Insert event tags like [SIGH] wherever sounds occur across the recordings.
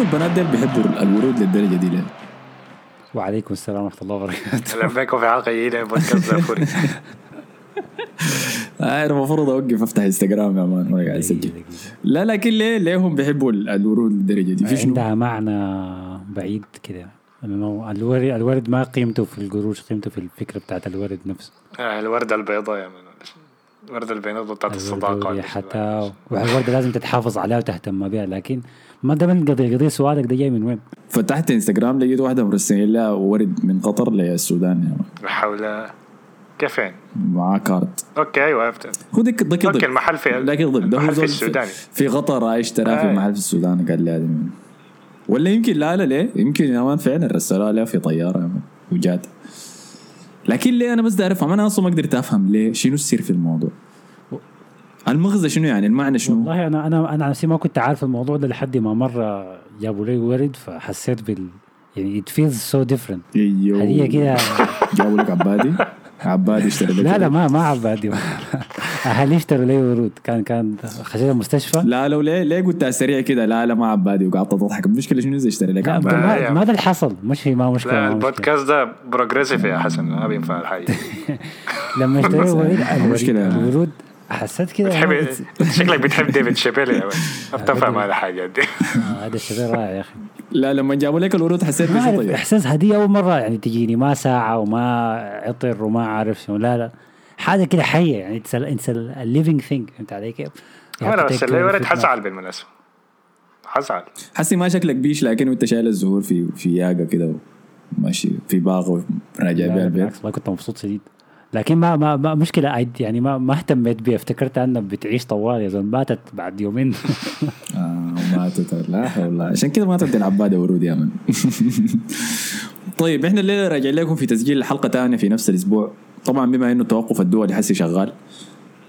أنتوا البنات ديل بيحبوا الورود للدرجة دي ليه؟ وعليكم السلام ورحمة الله وبركاته. أهلا بكم في حلقة جديدة من بودكاست [LAUGHS] زافوري آه أنا المفروض أوقف أفتح إنستغرام يا man وأنا قاعد أسجل. لا لكن ليه ليه هم بيحبوا الورود للدرجة دي؟ في شنو؟ عندها معنى بعيد كده. انه الورد الورد ما قيمته في القروش قيمته في الفكرة بتاعت الورد نفسه. آه، الورده البيضاء يا man. الورده البيضاء بتاعت الصداقه حتى والورده لازم تتحافظ عليها وتهتم بها لكن ما ده من قضيه قضيه سؤالك ده جاي من وين؟ فتحت انستغرام لقيت واحدة مرسلين لها ورد من قطر للسودان. لا حول كيف يعني؟ معاه كارت. okay أيوه عرفت. هو ديك ضك okay المحل في لكن ضك ده المحل في السوداني في قطر اشتراه في. محل في السودان قال لي هذا من- ولا يمكن لا لا ليه؟ يمكن يا man فعلا رسلوها لها في طيارة وجات. لكن ليه؟ أنا بس افهم أنا أصلا ما قدرت أفهم ليه. شنو السر في الموضوع؟ المغزى شنو يعني؟ المعنى شنو؟ والله أنا أنا أنا نفسي ما كنت عارف الموضوع ده لحد ما مرة جابوا لي ورد فحسيت بال يعني it feels so different. أيوه. هدية كده. جابوا لك عبادي؟ عبادي اشترى لك لا لا ما ما عبادي. أهلي اشتروا لي ورود. كان كان خشيت المستشفى. لا لو ليه ليه قلتها سريع كده؟ لا لا ما عبادي وقعدت تضحك المشكلة شنو اذا اشتري لك عبادي؟ ما- ما, ده اللي حصل. مش ما مشكلة لا ما مشكلة. البودكاست ده progressive يا حسن. ما بينفع الحاجة [LAUGHS] لما اشتريت [LAUGHS] ورود مشكلة. الورود- الورود حسيت كده. بتحب [LAUGHS] شكلك بتحب ديفيد شابيل يا [LAUGHS] ما بتفهم هذه الحاجات دي آه، هذا الشيء رائع يا أخي. لا لما جابوا لك الورود حسيت أعرف طيب. إحساس هدية أول مرة يعني تجيني. ما ساعة وما عطر وما عارف شنو لا لا. حاجة كده حية يعني. اتس اتس ثينج فهمت علي كيف؟ أنا بس take اللي care of ورد it now. حزعل بالمناسبة. حزعل حسي ما شكلك بيش لكن انت شايل الزهور في في ياقة كده ماشي في باغ راجع لا، بيها لا، البيت. بالعكس والله كنت مبسوط شديد. لكن ما ما, ما مشكلة يعني ما ما اهتميت بيها. افتكرت أنها بتعيش طوال يا زلمة ماتت بعد يومين. [LAUGHS] آه ما تتر لا حول. عشان كده ما تدي العباده ورود يا من. [LAUGHS] طيب إحنا الليلة راجعين لكم في تسجيل حلقة ثانية في نفس الأسبوع. طبعا بما إنه التوقف الدولي حسي شغال.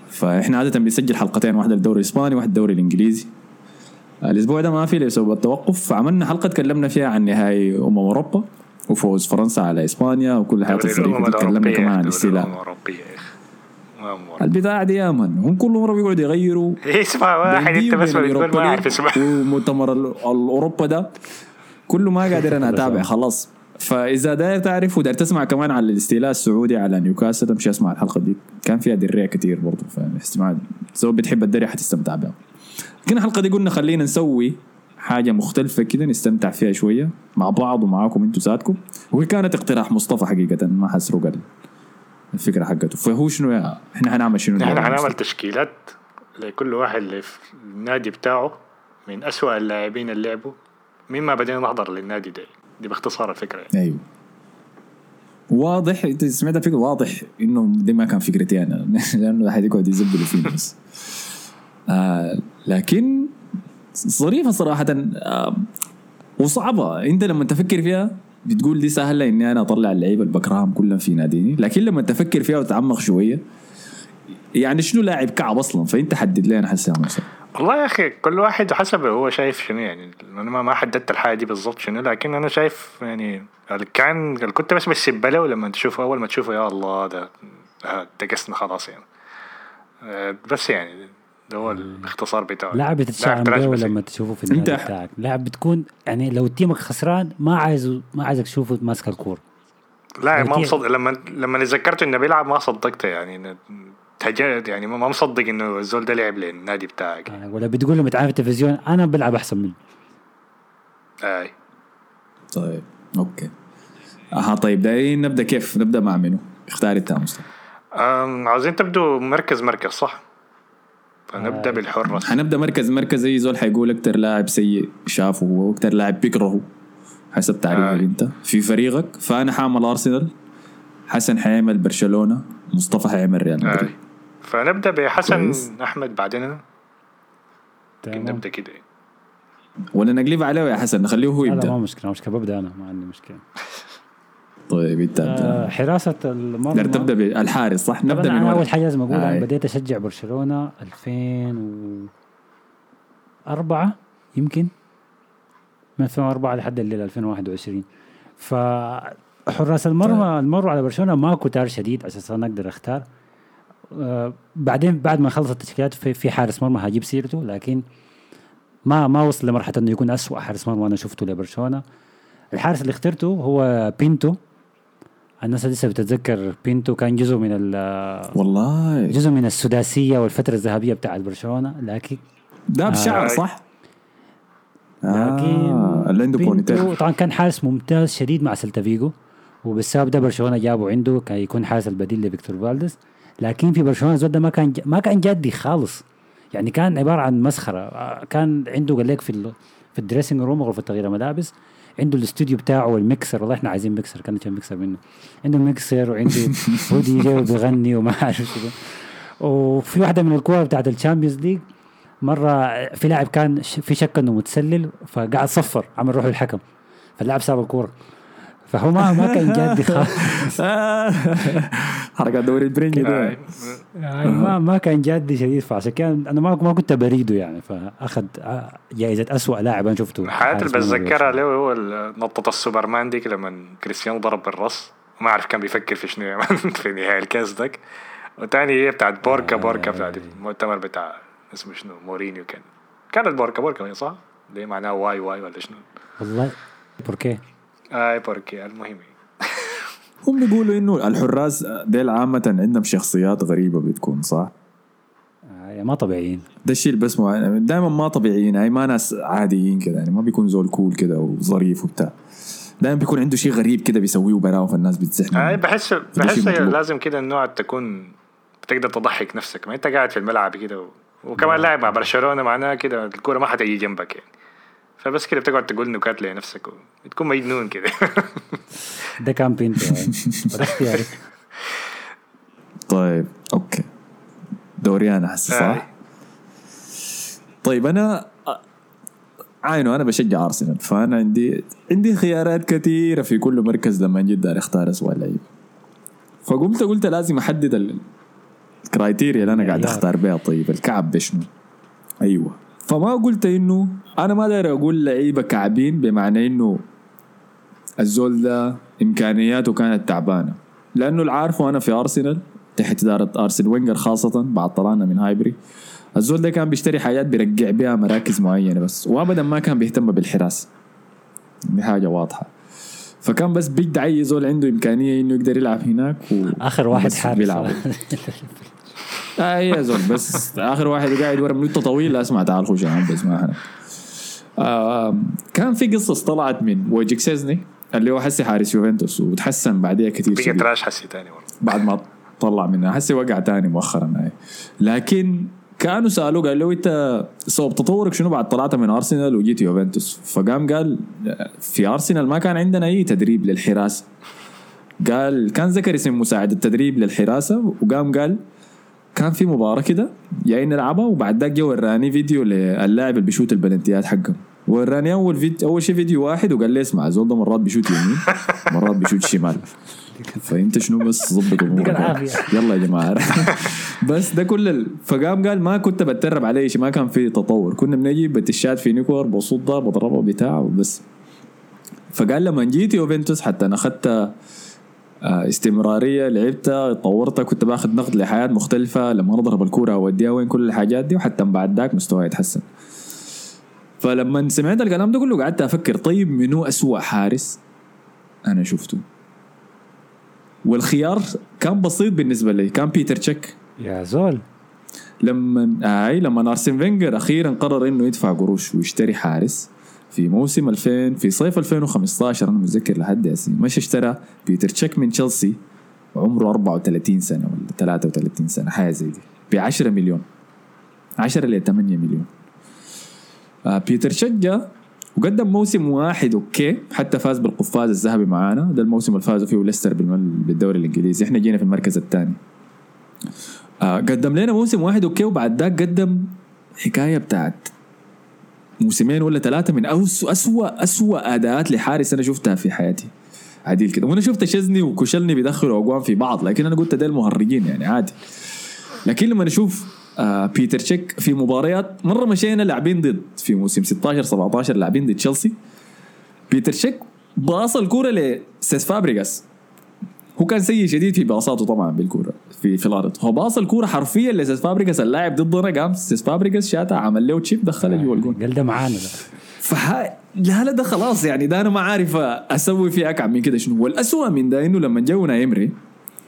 فإحنا عادة بنسجل حلقتين واحدة للدوري الإسباني واحدة للدوري الإنجليزي. الأسبوع ده ما في لسبب التوقف. فعملنا حلقة تكلمنا فيها عن نهائي أمم أوروبا. وفوز فرنسا على إسبانيا وكل حياه الفريق تكلمنا كمان عن أمور. البتاع دي يا من هم كل مرة بيقعدوا يغيروا [LAUGHS] اسمع واحد أنت بس ما ليج اعرف اسمه ومؤتمر ال- الأوروبا ده. كله ما قادر أنا أتابع [LAUGHS] خلاص. فإذا داير تعرف وداير تسمع كمان عن الاستيلاء السعودي على نيوكاسل. تمشي اسمع الحلقة دي. كان فيها دريه كتير برضه فاستماع سواء بتحب الدري حتستمتع بها. لكن الحلقة دي قلنا خلينا نسوي حاجة مختلفة كده نستمتع فيها شوية مع بعض ومعاكم أنتوا ذاتكم وهي كانت اقتراح مصطفى حقيقة ما حسرق ال- الفكرة حقته. فهو شنو يا إحنا حنعمل شنو نحن حنعمل مصطفى؟ تشكيلات لكل واحد اللي في النادي بتاعه من أسوأ اللاعبين اللي لعبوا. مما بدينا نحضر للنادي ده. دي باختصار الفكرة يعني. أيوه. واضح إنت سمعت الفكرة؟ واضح إنه دي ما كان فكرتي أنا. [LAUGHS] لأنه ده حيقعد يزبلوا فينا بس آه لكن ظريفة صراحة آه وصعبة. أنت لما تفكر فيها بتقول دي سهلة إني أنا أطلع اللعيبة اللي بكرههم كلهم في ناديني لكن لما تفكر فيها وتتعمق شوية يعني شنو لاعب كعب أصلا؟ فأنت حدد لي أنا حسي مثلا والله يا أخي كل واحد حسب هو شايف شنو يعني أنا ما حددت الحاجة دي بالضبط شنو لكن أنا شايف يعني كان كنت بس بسب له لما تشوفه أول ما تشوفه يا الله ده دقسنا خلاص يعني. آه، بس يعني ده هو الاختصار بتاعه. لاعب به بس. لما تشوفه في النادي بتاعك. لاعب بتكون يعني لو تيمك خسران ما عايز ما عايزك تشوفه ماسك الكورة. لا ما مصدق لما لما تذكرت إنه بيلعب ما صدقته يعني. تهجأت يعني ما ما مصدق إنه الزول ده لعب للنادي بتاعك. آه، ولا بتقول له متعامل في التلفزيون أنا بلعب أحسن منه. أي. طيب أوكي. أها طيب دايرين نبدأ كيف؟ نبدأ مع منو؟ اختار أنت يا مصطفى. عاوزين تبدو مركز مركز صح؟ فنبدا آه. بالحراس حنبدا مركز مركز اي زول حيقول أكتر لاعب سيء شافه هو أكتر لاعب بيكرهه. حسب تعريفك آه. أنت. في فريقك فأنا حاعمل أرسنال حسن حيعمل برشلونة مصطفى حيعمل ريال مدريد. فنبدأ بحسن كويس. أحمد بعدين. نبدأ كده. ولا نقلب عليه يا حسن نخليه هو لا لا ما يبدا مشكله مشكلة ببدأ أنا ما عندي مشكلة. [LAUGHS] طيب انت آه ابدا حراسة المرمى. تبدأ بالحارس صح؟ نبدأ من أنا أول حاجة لازم أقول آه. أنا بديت أشجع برشلونة 2004 يمكن. من 2004 لحد الليل 2021 فحراس المرمى المروا على برشلونة ما كتار شديد أساسا أنا أقدر أختار. آه بعدين بعد ما خلصت التشكيلات في, في حارس مرمى هجيب سيرته لكن ما ما وصل لمرحلة إنه يكون أسوأ حارس مرمى أنا شفته لبرشلونة. الحارس اللي اخترته هو بينتو. الناس لسه بتتذكر بينتو كان جزء من ال- والله. جزء من السداسية والفترة الذهبية بتاعت برشلونة لكن ده بشعر آه. صح؟ لكن آه اللي عنده بينتو بونيتيل طبعا كان حارس ممتاز شديد مع سيلتا فيغو وبالسبب ده برشلونة جابوا عنده كي يكون حارس البديل لفيكتور فالديز. لكن في برشلونة الزول ده ما كان ما كان جدي خالص. يعني كان عبارة عن مسخرة. آه، كان عنده قال لك في ال- في ال dressing room غرفه تغيير الملابس. عنده الاستوديو بتاعه والميكسر والله إحنا عايزين ميكسر كان كان ميكسر منه. عنده ميكسر وعنده [LAUGHS] هو دي جي وبيغني وما عارف شنو وفي واحدة من الكور بتاعت ال Champions League مرة في لاعب كان في شك إنه متسلل فقعد صفر عمل روح للحكم. فاللاعب ساب الكورة. فهو ما ما كان جادي خالص حركات دوري البرنجي آه، ده يعني ما ما كان جادي شديد فعشان كده أنا ما ما كنت بريده يعني فأخذ آه، جائزة أسوأ لاعب أنا شفته. الحاجات اللي بتذكرها. له هو نطة السوبرمان ديك لما كريستيانو ضرب بالراس وما أعرف كان بيفكر في شنو man [LAUGHS] في نهاية الكاس داك وتاني هي بتاعت por qué por qué بتاعت المؤتمر بتاع اسمه شنو مورينيو كان. كانت por qué por qué صح؟ اللي معناها why why ولا شنو؟ والله por qué. اي por qué المهم. [LAUGHS] هم بيقولوا إنه الحراس ديل عامة عندهم شخصيات غريبة بتكون صح؟ آه، ما طبيعيين. ده الشيء اللي بسمعه. دائما ما طبيعيين يعني ما ناس عاديين كده يعني ما بيكون زول cool كده وظريف وبتاع. دائما بيكون عنده شيء غريب كده بيسويه براو فالناس بتزحمه. اي بحس شيء بحس مطلوب. لازم كده النوع تكون بتقدر تضحك نفسك. ما انت قاعد في الملعب كده و... وكمان لاعب مع برشلونة معناها كده الكورة ما حتيجي جنبك يعني. فبس كده بتقعد تقول نكات لنفسك وتكون مجنون كده [LAUGHS] ده كان بينتو يعني. طيب okay دوري أنا هسه صح؟ آه. طيب أنا عاينه أنا بشجع أرسنال فأنا عندي عندي خيارات كثيرة في كل مركز لما جيت دار أختار اسوء لعيب فقمت قلت لازم أحدد ال- ال criteria اللي أنا قاعد. أختار بها طيب الكعب ده شنو؟ أيوه فما قلت إنه أنا ما داير أقول لعيبه كعبين بمعنى إنه الزول ده إمكانياته كانت تعبانة. لأنه اللي عارفه أنا في أرسنال تحت إدارة ارسن وينجر خاصة بعد طلعنا من هايبري. الزول ده كان بيشتري حاجات بيرجع بيها مراكز معينة بس وابدا ما كان بيهتم بالحراسه دي حاجة واضحة. فكان بس بيجد اي زول عنده إمكانية إنه يقدر يلعب هناك و... آخر واحد حارس. بيلعب. [LAUGHS] آه يا [LAUGHS] زول بس آخر واحد قاعد ورا منوته طويل اسمع تعال خش يا عم بس ما إحنا آه كان في قصص طلعت من وجيك سيزني اللي هو حسي حارس يوفنتوس وتحسن بعديها كثير شديد. راش حسي تاني والله. بعد ما طلع منها. حسي وقع تاني مؤخرا هاي. لكن كانوا سألوه قال له أنت سبب تطورك شنو بعد طلعت من أرسنال وجيت يوفنتوس؟ فقام قال في أرسنال ما كان عندنا أي تدريب للحراسة. قال كان ذكر اسم مساعد التدريب للحراسة. وقام قال كان في مباراة كده جايين نلعبها وبعد ذاك جا وراني فيديو للاعب اللي بيشوت البلنتيات حقهم. وراني أول فيديو أول شيء فيديو واحد وقال لي اسمع الزول ده مرات بيشوت يمين [LAUGHS] مرات بيشوت شمال. فانت شنو بس ظبط أمورك. يلا يا جماعة. [LAUGHS] بس ده كل ال... فقام قال ما كنت بتدرب عليه شيء ما كان في تطور. كنا بنجي بتشات فيني كور بصدها بضربها بتاع وبس. فقال لما جيت يوفنتوس حتى أنا أخذت استمرارية لعبتها طورتها كنت باخذ نقد لحاجات مختلفة لما أضرب الكورة أوديها وين كل الحاجات دي وحتى من بعد ذاك مستواي يتحسن. فلما سمعت الكلام ده كله قعدت أفكر طيب منو أسوأ حارس أنا شفته؟ والخيار كان بسيط بالنسبة لي كان بيتر تشيك. يا زول. لما هاي لما أرسن فينجر أخيرا قرر إنه يدفع قروش ويشتري حارس في موسم 2000 في صيف 2015 أنا متذكر لحد هسه مش اشترى. بيتر تشيك من تشيلسي وعمره 34 سنة ولا 33 سنة حاجة زي دي. ب 10 مليون. 10 ل 8 مليون. آه بيتر تشيك جا وقدم موسم واحد okay. حتى فاز بالقفاز الذهبي معانا. ده الموسم اللي فازوا فيه ليستر بالدوري الإنجليزي. إحنا جينا في المركز الثاني. آه قدم لنا موسم واحد okay. وبعد ذاك قدم حكاية بتاعت موسمين ولا ثلاثة من أوس اسوء اسوء اداءات لحارس أنا شفتها في حياتي. عديل كده. وأنا شفت شزني وكشلني بيدخلوا أجوان في بعض لكن أنا قلت ده المهرجين يعني عادي. لكن لما نشوف آه بيتر تشيك في مباريات مرة مشينا لاعبين ضد في موسم 16 17 لاعبين ضد تشيلسي. بيتر تشيك باص الكورة لسيس فابريجاس هو كان سيء شديد في باصاته طبعا بالكورة في في الأرض. هو باص الكورة حرفيا لسيس فابريكاس اللاعب ضدنا قام سيس فابريكاس شاتها عمل له chip دخلها جوا الجول قال ده معانا ده. فها لا لا ده خلاص يعني ده أنا ما عارف أسوي فيه أكعب من كده شنو. والاسوء من ده إنه لما جانا إمري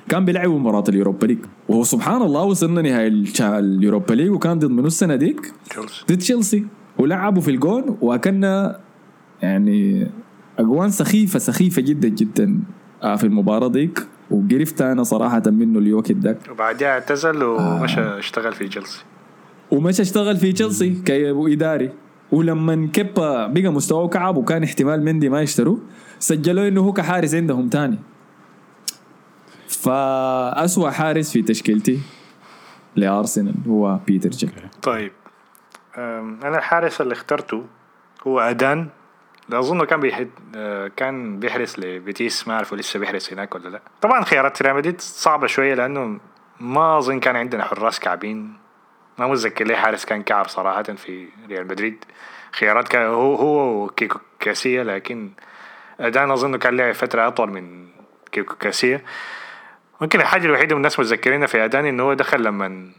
كان بيلعبوا مباراة اليوروبا ليج. وهو سبحان الله وصلنا نهائي الشا- اليوروبا ليج وكان ضد منو السنة ديك؟ تشيلسي. ضد تشيلسي. ولعبوا في الجون واكلنا يعني أجوان سخيفة سخيفة جدا جدا. آه، في المباراة ديك وقرفت أنا صراحة منه الوكت داك وبعدها اعتزل ومشى اشتغل في تشيلسي. ومشى اشتغل في تشيلسي كإداري. ولما كيبا بقى مستواه كعب وكان احتمال مندي ما يشتروه سجلوا إنه هو كحارس عندهم تاني. فأسوأ حارس في تشكيلتي لأرسنال هو بيتر تشيك. طيب أنا الحارس اللي اخترته هو أدان. ده أظن كان بيحد كان بيحرس لبيتيس ما اعرف لسه بيحرس هناك ولا لأ. طبعا خيارات ريال مدريد صعبة شوية لأنه ما أظن كان عندنا حراس كعبين. ما متذكر ليه حارس كان كعب صراحة في ريال مدريد. خيارات كان هو هو وكيكو كاسيا لكن ادان أظن كان لعب فترة أطول من كيكو كاسيا. ممكن الحاجة الوحيدة الناس متذكرينها في ادان إنه هو دخل لما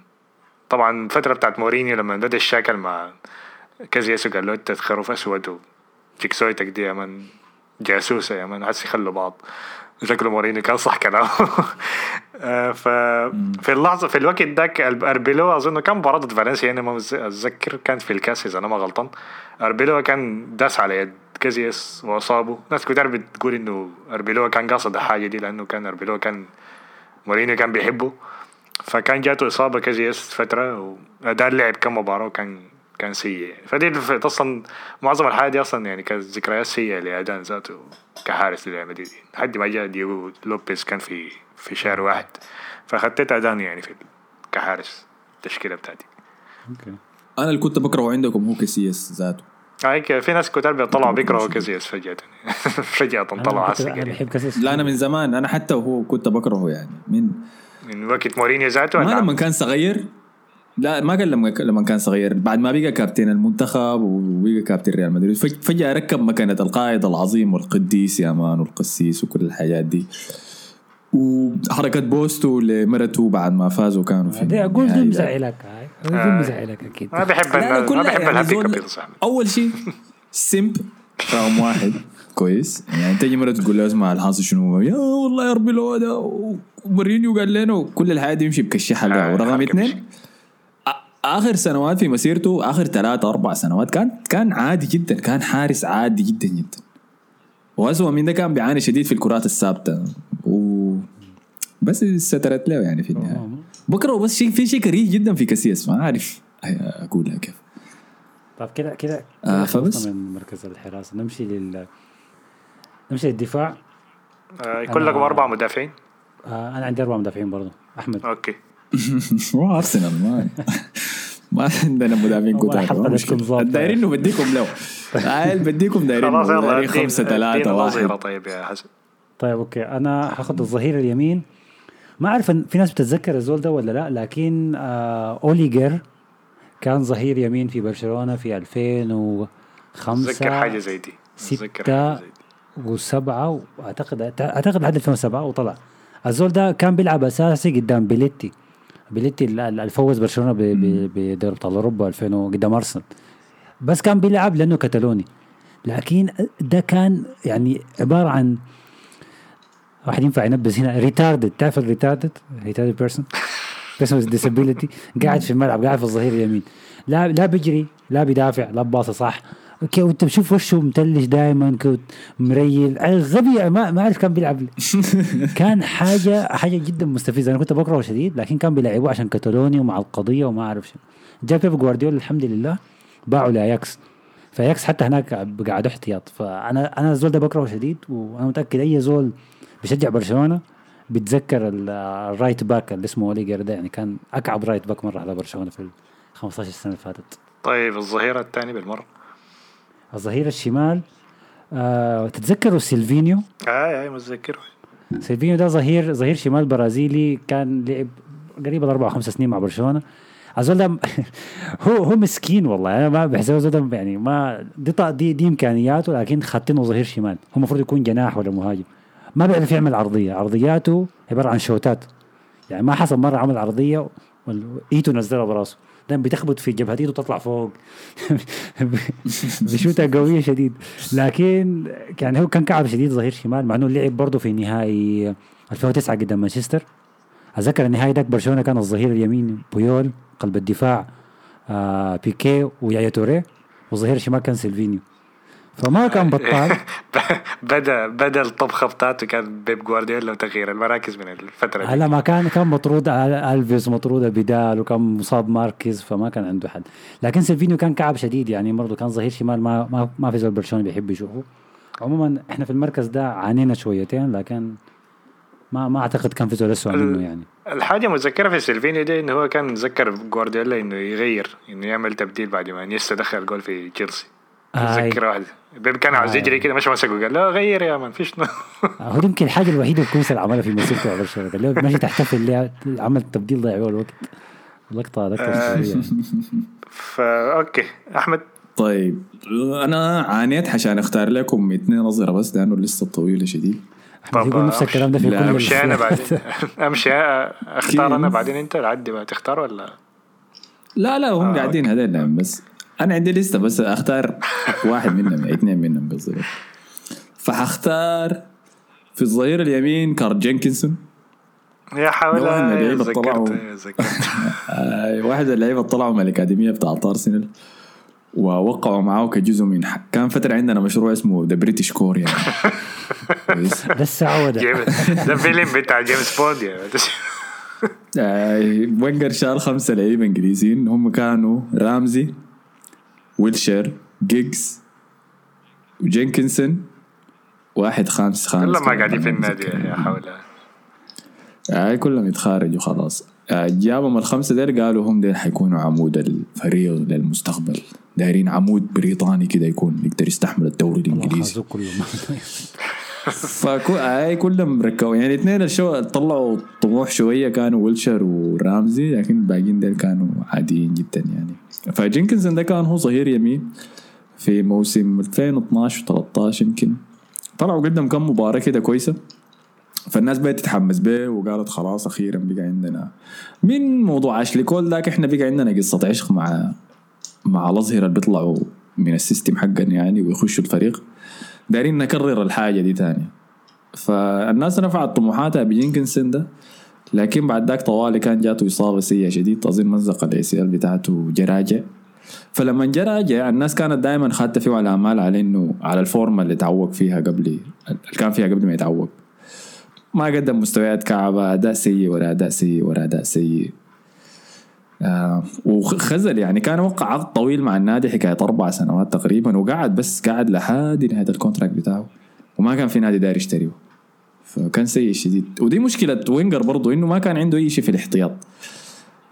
طبعا الفترة بتاعت مورينيو لما بدأ الشاكل مع كازياس وقال له انت خروف اسود وجيكسويتك دي يا من جاسوسة يا من هسي يخلوا بعض. شكله مورينيو كان صح كلامه. [LAUGHS] آه، ف في اللحظة في الوقت ذاك أربيلو أظن كان مباراة ضد فالنسيا أنا ما أتذكر كانت في الكاس إذا أنا ما غلطان. أربيلو كان داس على يد كازياس وأصابه. ناس كتير بتقول إنه أربيلو كان قاصد الحاجة دي لأنه كان أربيلو كان مورينيو كان بيحبه. فكان جاته إصابة كازياس فترة وأدان لعب كم مباراة وكان كان سيء. يعني فدي أصلا معظم الحاجة دي أصلا يعني كانت ذكريات سيئة لأدان ذاته كحارس لريال مدريد. لحد ما جاء دييغو لوبيز كان في في شهر واحد. فخطيت أدان يعني في كحارس التشكيلة بتاعتي. okay. أنا اللي كنت بكرهه عندكم هو كاسياس ذاته. هيك في ناس كتار بيطلعوا بيكرهوا كازياس فجأة. [LAUGHS] فجأة طلعوا أنا يعني بحب كاسياس لا أنا من زمان. أنا حتى وهو كنت بكرهه يعني. من من وقت مورينيو ذاته ما لما كان صغير لا ما قال لما لما كان صغير. بعد ما بقى كابتن المنتخب وبقى كابتن ريال مدريد فج- فجأة ركب مكانة القائد العظيم والقديس يا man والقسيس وكل الحاجات دي. وحركة بوسته لمرته بعد ما فازوا كانوا في دي أقول دي. مزعلك هاي. دي آه. مزعلك أكيد. ما بحب ما بحب يعني ال happy أول شيء simp رقم واحد. كويس. يعني تجي مرة تقول له اسمع الحاصل شنو؟ يا والله يا ربي لو ده ومورينيو قال لنا وكل الحياة دي يمشي بكشحها آه، ورقم اثنين آخر سنوات في مسيرته آخر ثلاثة أربع سنوات كان كان عادي جدا كان حارس عادي جدا جدا. واسوء من ده كان بيعاني شديد في الكرات الثابتة. و بس سترت له يعني في النهاية. بكرة بس شيء في شيء كريه جدا في كاسياس ما أعرف أقولها كيف. طيب كده كده آه، فبس. من مركز الحراسه نمشي لل نمشي للدفاع. آه، يكون لكم أربع مدافعين. آه أنا عندي أربع مدافعين برضه أحمد. أوكي. هو أرسنال ما ما عندنا مدافعين كتار. دايرين إنه بديكم له عيل بديكم دايرين خلاص يلا خمسة ثلاثة واحد. طيب يا حسن. طيب أوكي. أنا هاخد الظهير اليمين. ما أعرف في ناس بتتذكر الزول ده ولا لا لكن آه اوليجر كان ظهير يمين في برشلونة في 2005 اتذكر حاجة زي دي. ستة حاجة زي دي. وسبعة وأعتقد أعتقد لحد 2007 وطلع. الزول ده كان بيلعب أساسي قدام بيليتي. ال- اللي فوز برشلونة بدوري ابطال أوروبا 2000 و- قدام أرسنال. بس كان بيلعب لأنه كتالوني لكن ده كان يعني عبارة عن واحد ينفع ينبذ هنا retarded تعرف ال retarded retarded person person disability. قاعد في الملعب قاعد في الظهير اليمين. لا لا بيجري لا بيدافع لا باصة صح. وانت بتشوف وشه متلج دائما مريل. غبي ما ما أعرف كان بيلعب. لي. [LAUGHS] كان حاجة حاجة جدا مستفزة. أنا كنت بكرهه شديد لكن كان بيلعبوه عشان كتالوني ومع القضية وما أعرف شنو. جا بيب جوارديولا الحمد لله باعوا لأياكس. فأياكس حتى هناك قعدوا احتياط. فأنا أنا الزول ده بكرهه شديد وأنا متأكد أي زول بيشجع برشلونة بيتذكر ال- ال right back اللي اسمه اوليجر ده يعني كان أكعب right back مرة على برشلونة في ال 15 سنة اللي فاتت. طيب الظهيرة الثاني بالمرة. الظهير الشمال. آه تتذكروا سيلفينيو؟ اي اي متذكره. سيلفينيو ده ظهير ظهير شمال برازيلي كان لعب قريب أربع خمس سنين مع برشلونة. الزول ده [LAUGHS] هو هو مسكين والله. أنا ما بحسبه الزول ده يعني ما دي دي دي إمكانياته لكن خاتينه ظهير شمال. هو المفروض يكون جناح ولا مهاجم. ما بيعرف يعمل عرضية. عرضياته عبارة عن شوتات. يعني ما حصل مرة عمل عرضية ايته نزلها براسه. دائما بتخبط في جبهة ايده تطلع فوق. [LAUGHS] بشوتة قوية شديد. لكن يعني هو كان كعب شديد ظهير شمال مع إنه لعب برضه في نهائي 2009 قدام مانشستر. أتذكر النهائي ذاك برشلونة كان الظهير اليمين بويول قلب الدفاع آه بيكي ويايا توري والظهير الشمال كان سيلفينيو. فما كان بطال. [LAUGHS] بدا بدا الطبخة بتاعته كان بيب جوارديولا وتغيير المراكز من الفترة هلا ما كان كان مطرود ألفيس مطرود بدال وكان مصاب ماركيز فما كان عنده حد. لكن سيلفينيو كان كعب شديد يعني برضه كان ظهير شمال ما ما, ما في زول برشلونه بيحب يشوفه. عموما إحنا في المركز ده عانينا شويتين لكن ما ما أعتقد كان في زول اسوء منه يعني. الحاجة متذكره في سيلفينيو دي إنه هو كان متذكر جوارديولا إنه يغير إنه يعمل تبديل بعد ما إنيستا دخل جول في تشيلسي. متذكر واحد بيب كان عاوز يجري كده مش مسكه قال لا غير يا man فيش [LAUGHS] هو يمكن الحاجة الوحيدة الكويسه اللي عملها في مسيرته مع برشلونه قال له ماشي تحتفل ليه عمل تبديل ضيع الوقت. لقطة لقطة [LAUGHS] فا أوكي. أحمد؟ طيب أنا عانيت عشان أختار لكم اثنين نظره بس لأنه لسه طويله شديد احمد يقول نفس الكلام ده في كل أمشي أنا بعدين. [LAUGHS] أمشي أختار أنا بعدين أنت. عدي بقى تختار ولا؟ لا لا هم آه قاعدين هذين بس. أنا عندي لستة بس أختار واحد منهم [LAUGHS] اثنين منهم قصدي فحختار في الظهير اليمين كارل جينكنسون. يا حول واحد من اللعيبة طلعوا [LAUGHS] واحد من اللعيبة طلعوا من الأكاديمية بتاعت ارسنال ووقعوا معاه كجزء من حق. كان فترة عندنا مشروع اسمه the British core يعني ده السعودة ده فيلم بتاع جيمس بوند يعني وينجر شال خمسة لعيبة إنجليزيين. هم كانوا رامزي ويلشير جيبس وجينكنسون واحد خامس خامس كلهم ما قاعدين في النادي يا حول. آه كلهم يتخارجوا خلاص. آه جابهم الخمسة ديل قالوا هم ديل حيكونوا عمود الفريق للمستقبل. دايرين عمود بريطاني كده يكون يقدر يستحمل الدوري الإنجليزي. [LAUGHS] فكو اي كلهم ركبوا. يعني اثنين الشو طلعوا طموح شوية كانوا ويلشر ورامزي لكن الباقيين ديل كانوا عاديين جدا يعني. فجينكنسون ده كان هو ظهير يمين في موسم 2012 و13 يمكن. طلعوا قدم كم مباراة كده كويسة. فالناس بقت تتحمس به وقالت خلاص أخيرا بقى عندنا. من موضوع اشلي كول ذاك إحنا بقى عندنا قصة عشق مع مع الأظهرة اللي بيطلعوا من ال system حقنا يعني ويخشوا الفريق. دايرين نكرر الحاجة دي تاني. فالناس رفعت طموحاتها بجينكنسون ده لكن بعد ذاك طوالي كان جاته إصابة سيئة شديد اظن مزق ال ACL بتاعته جا راجع فلما جا راجع الناس كانت دائما خاطه فيه على امال على إنه على الفورمة اللي تعوق فيها قبل اللي كان فيها قبل ما يتعوق. ما قدم مستويات كعبة أداء سيء ورا أداء سيء ورا أداء سيء. آه وخزل يعني كان وقع عقد طويل مع النادي حكاية أربع سنوات تقريبا وقعد بس قعد لحد نهاية ال contract بتاعه وما كان في نادي داير يشتريه. فكان سيء شديد. ودي مشكلة وينجر برضه إنه ما كان عنده أي شيء في الاحتياط.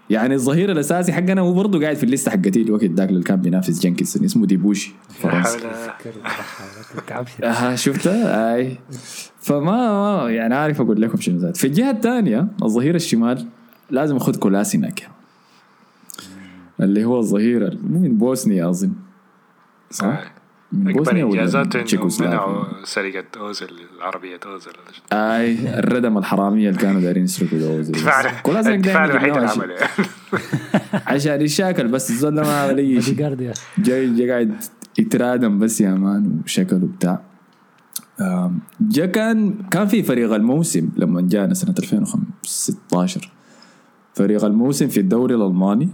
يعني الظهير الأساسي حقنا هو برضه قاعد في الليستة حقتي الوقت ذاك اللي كان بينافس جينكنسون اسمه ديبوشي فرنسي. آه شفتها آي. فما يعني عارف أقول لكم شنو ذات في الجهة الثانية الظهير الشمال لازم أخذ كولاسيناك. اللي هو الظهير من بوسنيا اظن صح؟ من بوسنيا انجازات منعوا سرقة اوزل عربية اوزل أي الردم الحرامية اللي كانوا دايرين يسرقوا اوزل كولاسيناك دايما عشان يشاكل بس الزول ما عمل أي شيء. جاي قاعد يترادم بس يا مان وشكل وبتاع. جا كان كان في فريق الموسم لما جانا سنة 2016 فريق الموسم في الدوري الألماني.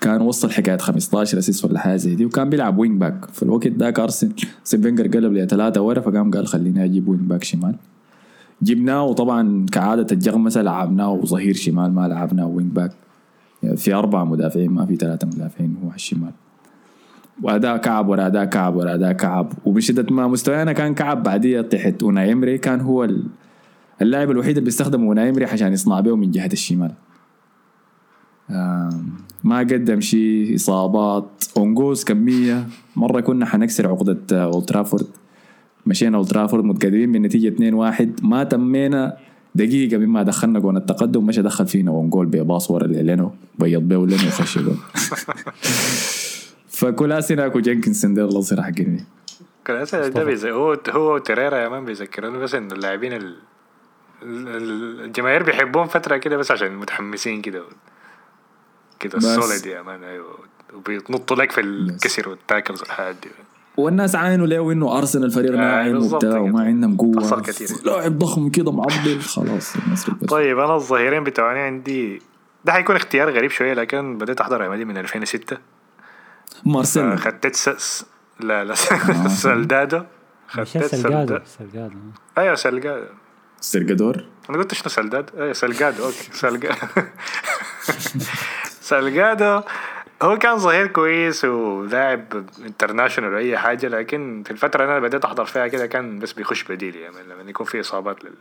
كان وصل حكاية 15 assist ولا حاجة زي دي وكان بيلعب wing back في الوقت ذاك ارسنال فينجر قلب لي ثلاثة ورا فقام قال خليني أجيب wing back شمال. جبناه وطبعا كعادة الجغمسه لعبناه ظهير شمال ما لعبناه wing back يعني في أربعة مدافعين ما في ثلاثة مدافعين هو على الشمال. واداء كعب ورا اداء كعب ورا اداء كعب. وبشدة ما مستوانا كان كعب بعديه تحت اوناي ايمري كان هو اللاعب الوحيد اللي بيستخدمه اوناي ايمري عشان يصنع به من جهة الشمال. ما قدم شيء إصابات own goals كمية. مرة كنا حنكسر عقدة اولترافورد مشينا اولترافورد متقدمين بنتيجة 2-1 ما تمينا دقيقة مما دخلنا جون التقدم. مش دخل فينا ونقول بباص ورا لينو. بيض بيه ولينو يخش جون. فكولاسيناك وجنكنسون ديل الله يصير حقين كلاس ده. هو هو وتوريرا يا man بيذكروني بس إنه اللاعبين ال... ال- الجماهير بيحبوهم فترة كده بس عشان متحمسين كده. كده بس. ال solid يا man أيوه وبينطوا لك في الكسر وال tackles والحاجات دي. والناس عاينوا له انه ارسنال فريق آه، ناعم وبتاع. وما عندهم قوة. لاعب ضخم كده معضل خلاص. طيب أنا الظهيرين بتوعي عندي ده حيكون اختيار غريب شوية لكن بديت أحضر ريال مدريد من 2006 مارسيلو. خدت س... لا لا سلدادو [LAUGHS] مش خدت سلدادو سلقادو أيوه سلجادو سيرجادور؟ أنا قلت شنو سلداد أيوه سلجادو okay سلجادو [LAUGHS] سلجادو هو كان ظهير كويس ولاعب international وأي حاجة لكن في الفترة اللي أنا بديت أحضر فيها كده كان بس بيخش بديل يعني لما يكون في إصابات لل...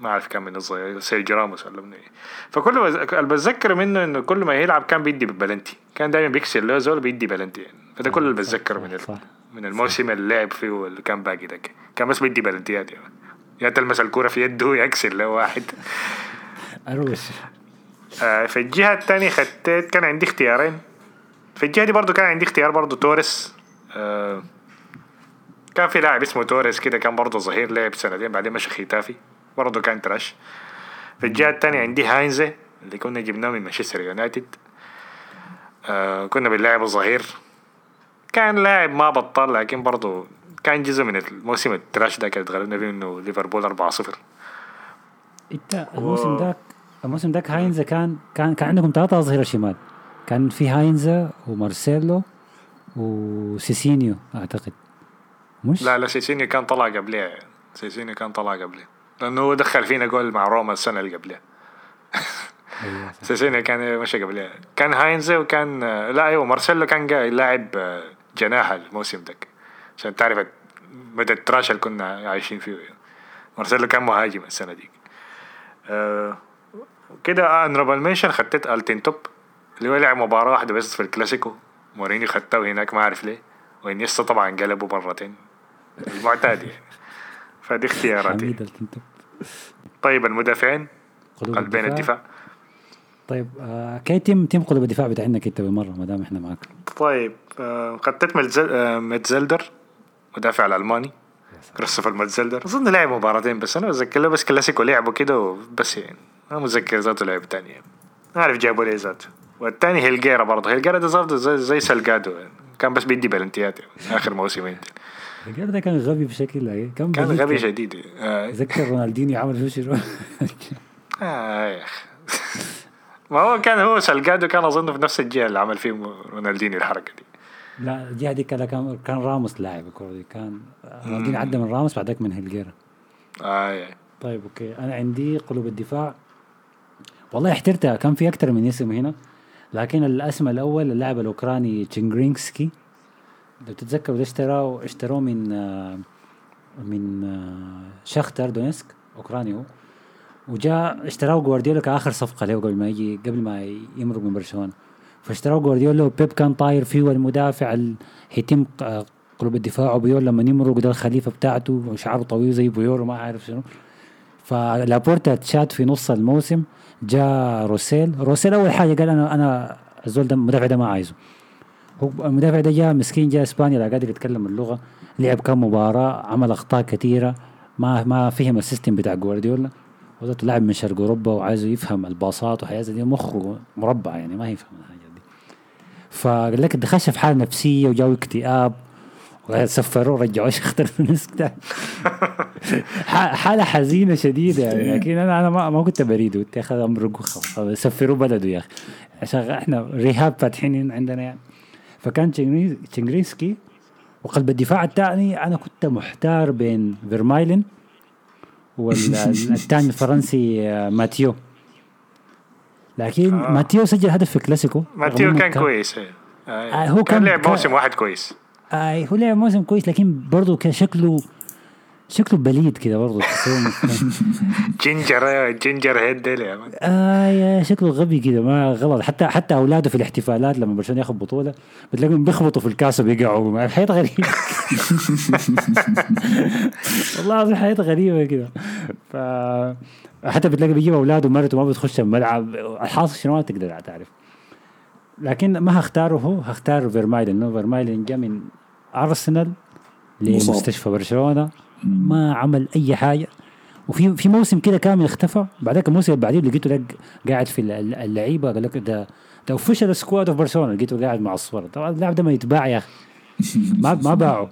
ما أعرف كان من الظهير سيرجي راموس ولا من إيه فكل ما اللي بتذكر منه إنه كل ما يلعب كان بيدي ببلنتي. كان دايما بيكسر له زول بيدي بلنتي يعني. فده كل اللي صح، بتذكر صح، من ال... من الموسم اللي لعب فيه واللي كان باقي ده. كان بس بيدي بلنتيات يعني. يا تلمس الكورة في يده يكسر له واحد. اروش في الجهة التانية خدت كان عندي اختيارين. في الجهة دي برضو كان عندي اختيار برضو توريس. آه، كان في لاعب اسمه توريس كده كان برضو ظهير لعب سنتين بعدين مشى ختافي. برضو كان تراش في الجهة التانية عندي هاينزي اللي كنا جبناه من مانشستر يونايتد. آه، كنا بنلعب ظهير. كان لاعب ما بطل لكن برضو كان جزء من الموسم ال trash ده كانت غلبنا فيه إنه ليفربول 4-0 إنت الموسم ذاك الموسم ذاك هاينزا كان كان كان عندكم ثلاثة ظهير شمال. كان في هاينزا ومارسيلو وسيسينيو أعتقد. مش؟ لا لا سيسينيو كان طلع قبلها سيسينيو كان طلع قبلها لأنه هو دخل فينا جول مع روما السنة اللي قبلها أيوة. [LAUGHS] سيسينيو كان مشى قبلها كان هاينز وكان لا أيوه مارسيلو كان لاعب جناح الموسم ده عشان تعرف مدى ال trash اللي كنا عايشين فيه. يعني. مارسيلو كان مهاجم السنة دي آه، كده honorable mention خدت ألتينتوب اللي هو لعب مباراة واحدة بس في الكلاسيكو. مورينيو خدته هناك ما أعرف ليه. وإنيستا طبعا قلبوا مرتين المعتاد يعني. فدي اختياراتي. طيب المدافعين. قلبين الدفاع. طيب آه كي تيم تيم قلوب الدفاع بتاعنا انت بالمرة ما دام إحنا معاك. طيب آه، خدت متزل- آه، متزلدر. مدافع الألماني. كريستوفر متزلدر. أظن لعب مباراتين بس أنا بتذكر بس كلاسيكو لعبه كده وبس يعني. ما متذكر ذاته لعب تاني يعني. ما أعرف جابوا ليه ذاته والتاني هيلجيرا برضه هيلجيرا ده زي, زي سلجادو يعني. كان بس بيدي بلنتيات يعني. آخر موسمين الرجال ده كان غبي بشكل إيه؟ كان كان غبي. شديد آه. ذكر رونالدينيو عمل شو شو [LAUGHS] آه يا. ما هو كان هو سلجادو كان اظن في نفس الجهة اللي عمل فيه رونالدينيو الحركة دي لا الجهة دي كان كان كان راموس لاعب الكرة دي كان رونالدينيو عدى من راموس بعدك من هيلجيرا آه. طيب okay أنا عندي قلوب الدفاع والله احترتها كان في أكثر من اسم هنا. لكن الأسم الأول اللاعب الأوكراني تشينجرينسكي لو تتذكروا ده اشتروه اشتروه من من شختر دونيسك أوكراني هو. وجاء اشتراه جوارديولا كآخر صفقة له قبل ما يجي قبل ما يمرق من برشلونة. فاشتراه جوارديولا وبيب كان طاير فيه والمدافع هيتم قلوب الدفاع وبيول لما يمرق ده الخليفة بتاعته وشعره طويل زي بويول وما عارف شنو. فلابورتا تشات في نص الموسم. جاء روسيل. روسيل أول حاجة قال أنا أنا الزول ده المدافع ده ما عايزه. هو المدافع ده جاء مسكين جاء إسبانيا لا قادر يتكلم اللغة لعب كم مباراة عمل أخطاء كثيرة ما ما فهم السيستم بتاع جوارديولا. وذاته لاعب من شرق أوروبا وعايزه يفهم الباصات وحياة دي مخه مربع يعني ما يفهم الحاجات دي. فقال لك دخلش في حالة نفسية وجاو اكتئاب. سفروه رجعوه شختر مسك ح- حالة حزينة شديدة يعني لكن أنا أنا ما, ما كنت بريده قلت يا أخي امرقوا سفروا بلده يا أخي. عشان إحنا رهاب فاتحين عندنا يعني. فكان تشنغريسكي وقلب الدفاع الثاني أنا كنت محتار بين فيرمايلن والثاني [LAUGHS] الفرنسي آه، ماتيو لكن آه. ماتيو سجل هدف في كلاسيكو ماتيو كان كويس. آه. آه، هو كان كان- لعب موسم واحد كويس. آه هو لعب موسم كويس لكن برضه كان شكله شكله بليد كده برضه تحسه [LAUGHS] ginger ginger head man. آه شكله غبي كده ما غلط. حتى حتى أولاده في الاحتفالات لما برشلونة ياخذ بطولة بتلاقيهم بيخبطوا في الكاس وبيقعوا حياة غريبة. [LAUGHS] والله العظيم حياة غريبة كده. ف حتى بتلاقي بيجيب أولاده ومرته ما بتخش الملعب. الحاصل شنو؟ ما تقدر تعرف. لكن ما هختاره؟ هو هختار فيرمايلن لأنه فيرمايلن جاء من ارسنال. لمستشفى برشلونة. ما عمل أي حاجة. وفي في موسم كده كامل اختفى. بعدك الموسم اللي بعديه لقيته قاعد في ال- اللعيبة. قال لك ده ده official squad of برشلونه لقيته قاعد مع الصور طبعا اللاعب ده ما يتباع يا أخي. [LAUGHS] ما ما باعه.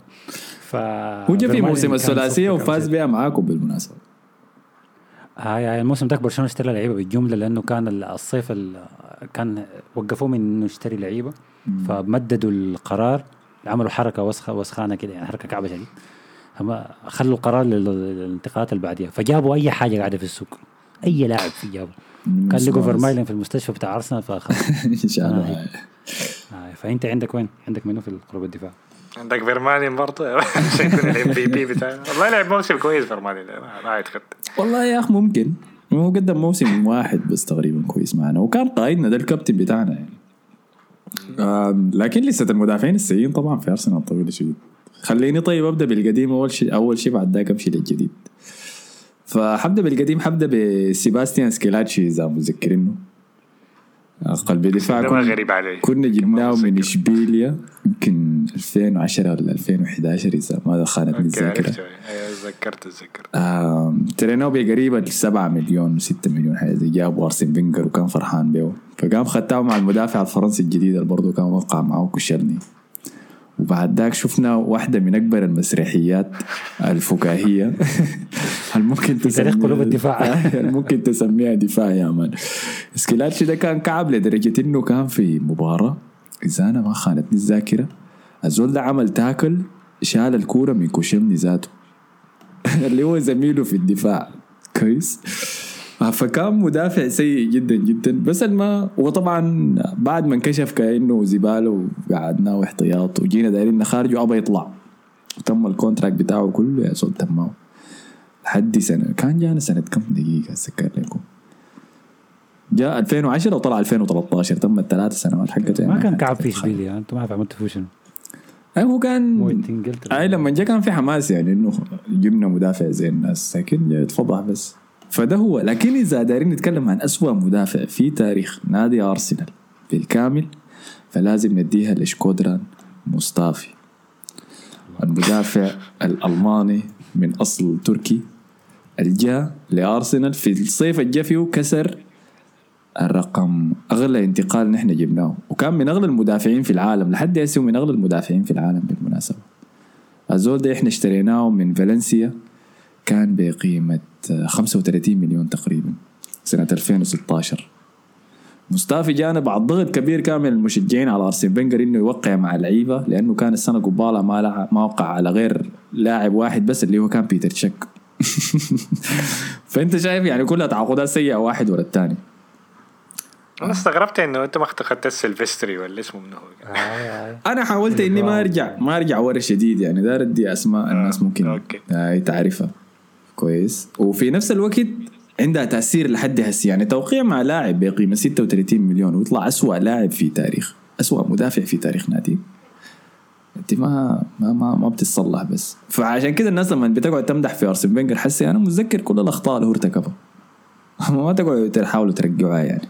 ف هو جا في موسم الثلاثية وفاز بها معاكم بالمناسبة. هاي هاي الموسم ده برشلونة اشترى لعيبة بالجملة لأنه كان ال- الصيف ال- كان وقفوه من إنه يشتري لعيبة. فمددوا القرار عملوا حركة وسخه وسخانة كده يعني حركة كعبة شديد. هم خلوا القرار لل- للانتقالات اللي بعديها فجابوا أي حاجة قاعدة في السوق. أي لاعب في جابوا. كان لقوا فيرمايلن في المستشفى بتاع أرسنال فخلاص. [LAUGHS] إن شاء الله. آه، فأنت عندك وين؟ عندك منو في قلوب الدفاع؟ عندك فيرمانين برضه؟ [LAUGHS] عشان يكون ال MVP بتاعه والله لعب موسم كويس فيرمايلن ما يتخطى والله يا اخ ممكن. هو قدم موسم واحد بس تقريبا كويس معنا وكان قائدنا ده الكابتن بتاعنا يعني. آم، لكن لسه المدافعين السيئين طبعا في أرسنال طويله شديد. خليني طيب أبدأ بالقديم أول شيء أول شيء بعد ذاك أمشي للجديد. فحبدأ بالقديم حبدأ بسيباستيان سكيلاتشي إذا متذكرينه. قلب دفاع ده ما كن- غريب علي كنا جبناه من. إشبيليا يمكن 2010 ولا 2011 إذا ما خانتني الذاكرة. تذكرت تذكرت آم، اشتريناه تقريبا ب 7 مليون 6 مليون حاجة زي جابوا أرسن فينجر وكان فرحان بيه فقام خدتاه مع المدافع الفرنسي الجديد اللي برضه كان وقع معه كوشرني وبعد ذاك شفنا واحدة من أكبر المسرحيات الفكاهية. [LAUGHS] هل ممكن تسميها قلوب الدفاع. [LAUGHS] هل ممكن تسميها دفاع يا man سكيلاتشي ده كان كعب لدرجة إنه كان في مباراة. إذا أنا ما خانتني الذاكرة. الزول ده عمل tackle شال الكورة من كوشيلني ذاته. [LAUGHS] اللي هو زميله في الدفاع. كويس؟ فكان مدافع سيء جدا جدا. بس ما وطبعا بعد ما انكشف كأنه زبالة وقعدناه احتياط وجينا دايرين نخارجه ابى يطلع. وتم الكونتراكت بتاعه كله يا صوت تمام. لحد سنه كان جانا سنة كم؟ دقيقة أتذكر لكم. جاء 2010 وطلع 2013 تم الثلاث سنوات حقته ما كان كعب في اشبيليا أنتم ما عارف عملتوا فيه شنو؟ أي هو كان أي لما جاء كان في حماس يعني إنه جبنا مدافع زي الناس لكن اتفضح بس. فده هو. لكن إذا دايرين نتكلم عن أسوأ مدافع في تاريخ نادي أرسنال بالكامل فلازم نديها لشكودران مصطفي المدافع الألماني من أصل تركي الجاء لأرسنال في الصيف الجا فيه كسر الرقم. أغلى انتقال نحن جبناه. وكان من أغلى المدافعين في العالم. لحد هسه من أغلى المدافعين في العالم بالمناسبة. الزول ده إحنا اشتريناه من فالنسيا كان بقيمة آه، 35 مليون تقريبا سنة 2016 مصطفى جانا بعد ضغط كبير كان من المشجعين على أرسن فينجر إنه يوقع مع اللعيبة لأنه كان السنة قبالها ما لع- ما وقع على غير لاعب واحد بس اللي هو كان بيتر تشيك. [LAUGHS] فأنت شايف يعني كلها تعاقدات سيئة واحد ورا الثاني. أنا استغربت إنه أنت ما اخذت السلفستري ولا اسمه منه أنا حاولت إني ما ارجع ما أرجع ورا شديد يعني دار أدي أسماء الناس ممكن. آه تعرفها. كويس. وفي نفس الوقت عندها تأثير لحد هسه. يعني توقيع مع لاعب بقيمة 36 مليون ويطلع أسوأ لاعب في تاريخ أسوأ مدافع في تاريخ نادي. أنت ما ما ما, ما بتتصلح بس. فعشان كده الناس لما بتقعد تمدح في أرسن فينجر حسي أنا متذكر كل الأخطاء اللي هو ارتكبها. [LAUGHS] ما تقعدوا تحاولوا ترجعوها يعني.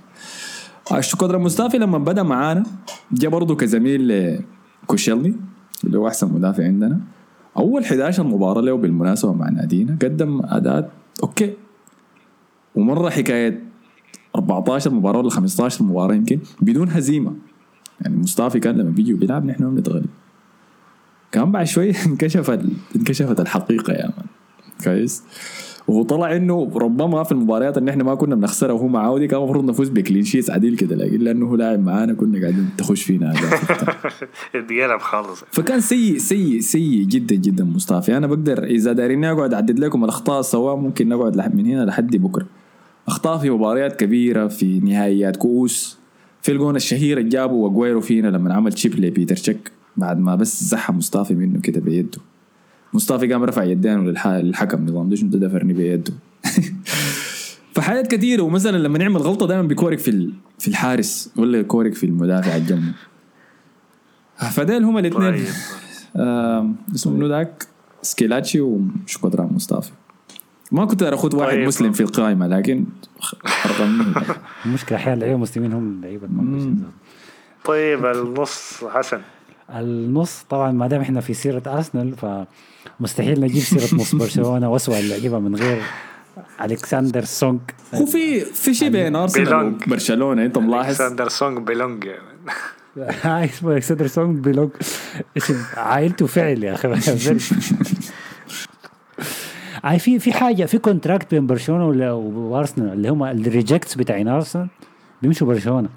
الشكودران مصطفى لما بدأ معانا. جا برضه كزميل لكوشيلني اللي هو أحسن مدافع عندنا. أول 11 مباراة له بالمناسبة مع نادينا قدم اداء okay. ومرة حكاية 14 مباراة ولا 15 مباراة يمكن بدون هزيمة. يعني مصطفى كان لما بيجي وبيلعب نحن بنتغلب. كان بعد شوي [LAUGHS] انكشف ال... انكشفت الحقيقة يا man كويس. وطلع إنه ربما في المباريات اللي إحنا ما كنا بنخسرها وهو معانا دي كان المفروض نفوز ب clean sheets عديل كده لكن لأنه هو لاعب معانا كنا قاعدين تخش فينا. [LAUGHS] اتقلب خالص فكان سيء سيء سيء جدا جدا مصطفى. أنا بقدر إذا دارين اقعد أعدد لكم الأخطاء سواء ممكن نقعد لحد من هنا لحد بكرة. أخطاء في مباريات كبيرة في نهائيات كؤوس في الجون الشهير اللي جابه أجويرو فينا لما عمل chip لبيتر تشيك. بعد ما بس زحى مصطفى منه كده بيده. مصطفى قام رفع يدينه للح- للحكم نظام ده شنو انت دفرني بيده. [LAUGHS] فحاجات كثيره ومثلا لما نعمل غلطة دائما بيكورك في ال- في الحارس ولا يكورك في المدافع الجنب [LAUGHS] فديل هم الاثنين طيب. [LAUGHS] اسمه منو ذاك؟ سكيلاتشي وشكودران مصطفى. ما كنت اخذ واحد طيب. مسلم في القائمة لكن المشكلة أحيانا اللعيبه المسلمين هم اللعيبه طيب النص حسن. النص طبعا ما دام إحنا في سيرة أرسنال فمستحيل نجيب سيرة نص [LAUGHS] برشلونة واسوء اللعيبة من غير ألكسندر سونج هو في في شيء بين أرسنال belong. [LAUGHS] وبرشلونة انت ملاحظ الكسندر سونج بيلونج. هاي اسمه الكسندر سونج بيلوج اسم عائلته فعل يا أخي. [LAUGHS] هاي في في حاجة في contract بين برشلونة ولا- وأرسنال اللي هم ال rejects بتاعين أرسنال بيمشوا برشلونة.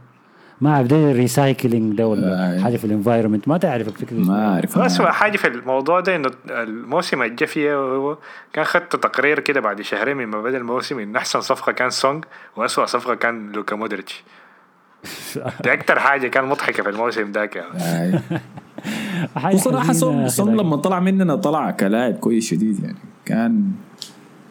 ما أعرف ده ال recycling ده ولا آه. حاجة في ال environment ما تعرف الفكرة دي. ما أعرف أنا. أسوأ حاجة في الموضوع ده إنه الموسم اللي جا فيه هو كان خدت تقرير كده بعد شهرين من ما بدأ الموسم إن أحسن صفقة كان سونج وأسوأ صفقة كان لوكا مودريتش [LAUGHS] دي أكتر حاجة كان مضحكة في الموسم ذاك يعني. آي. [LAUGHS] حاجة وصراحة حزينة يا سون أخي سونج لكن- لما طلع مننا طلع كلاعب كويس شديد يعني كان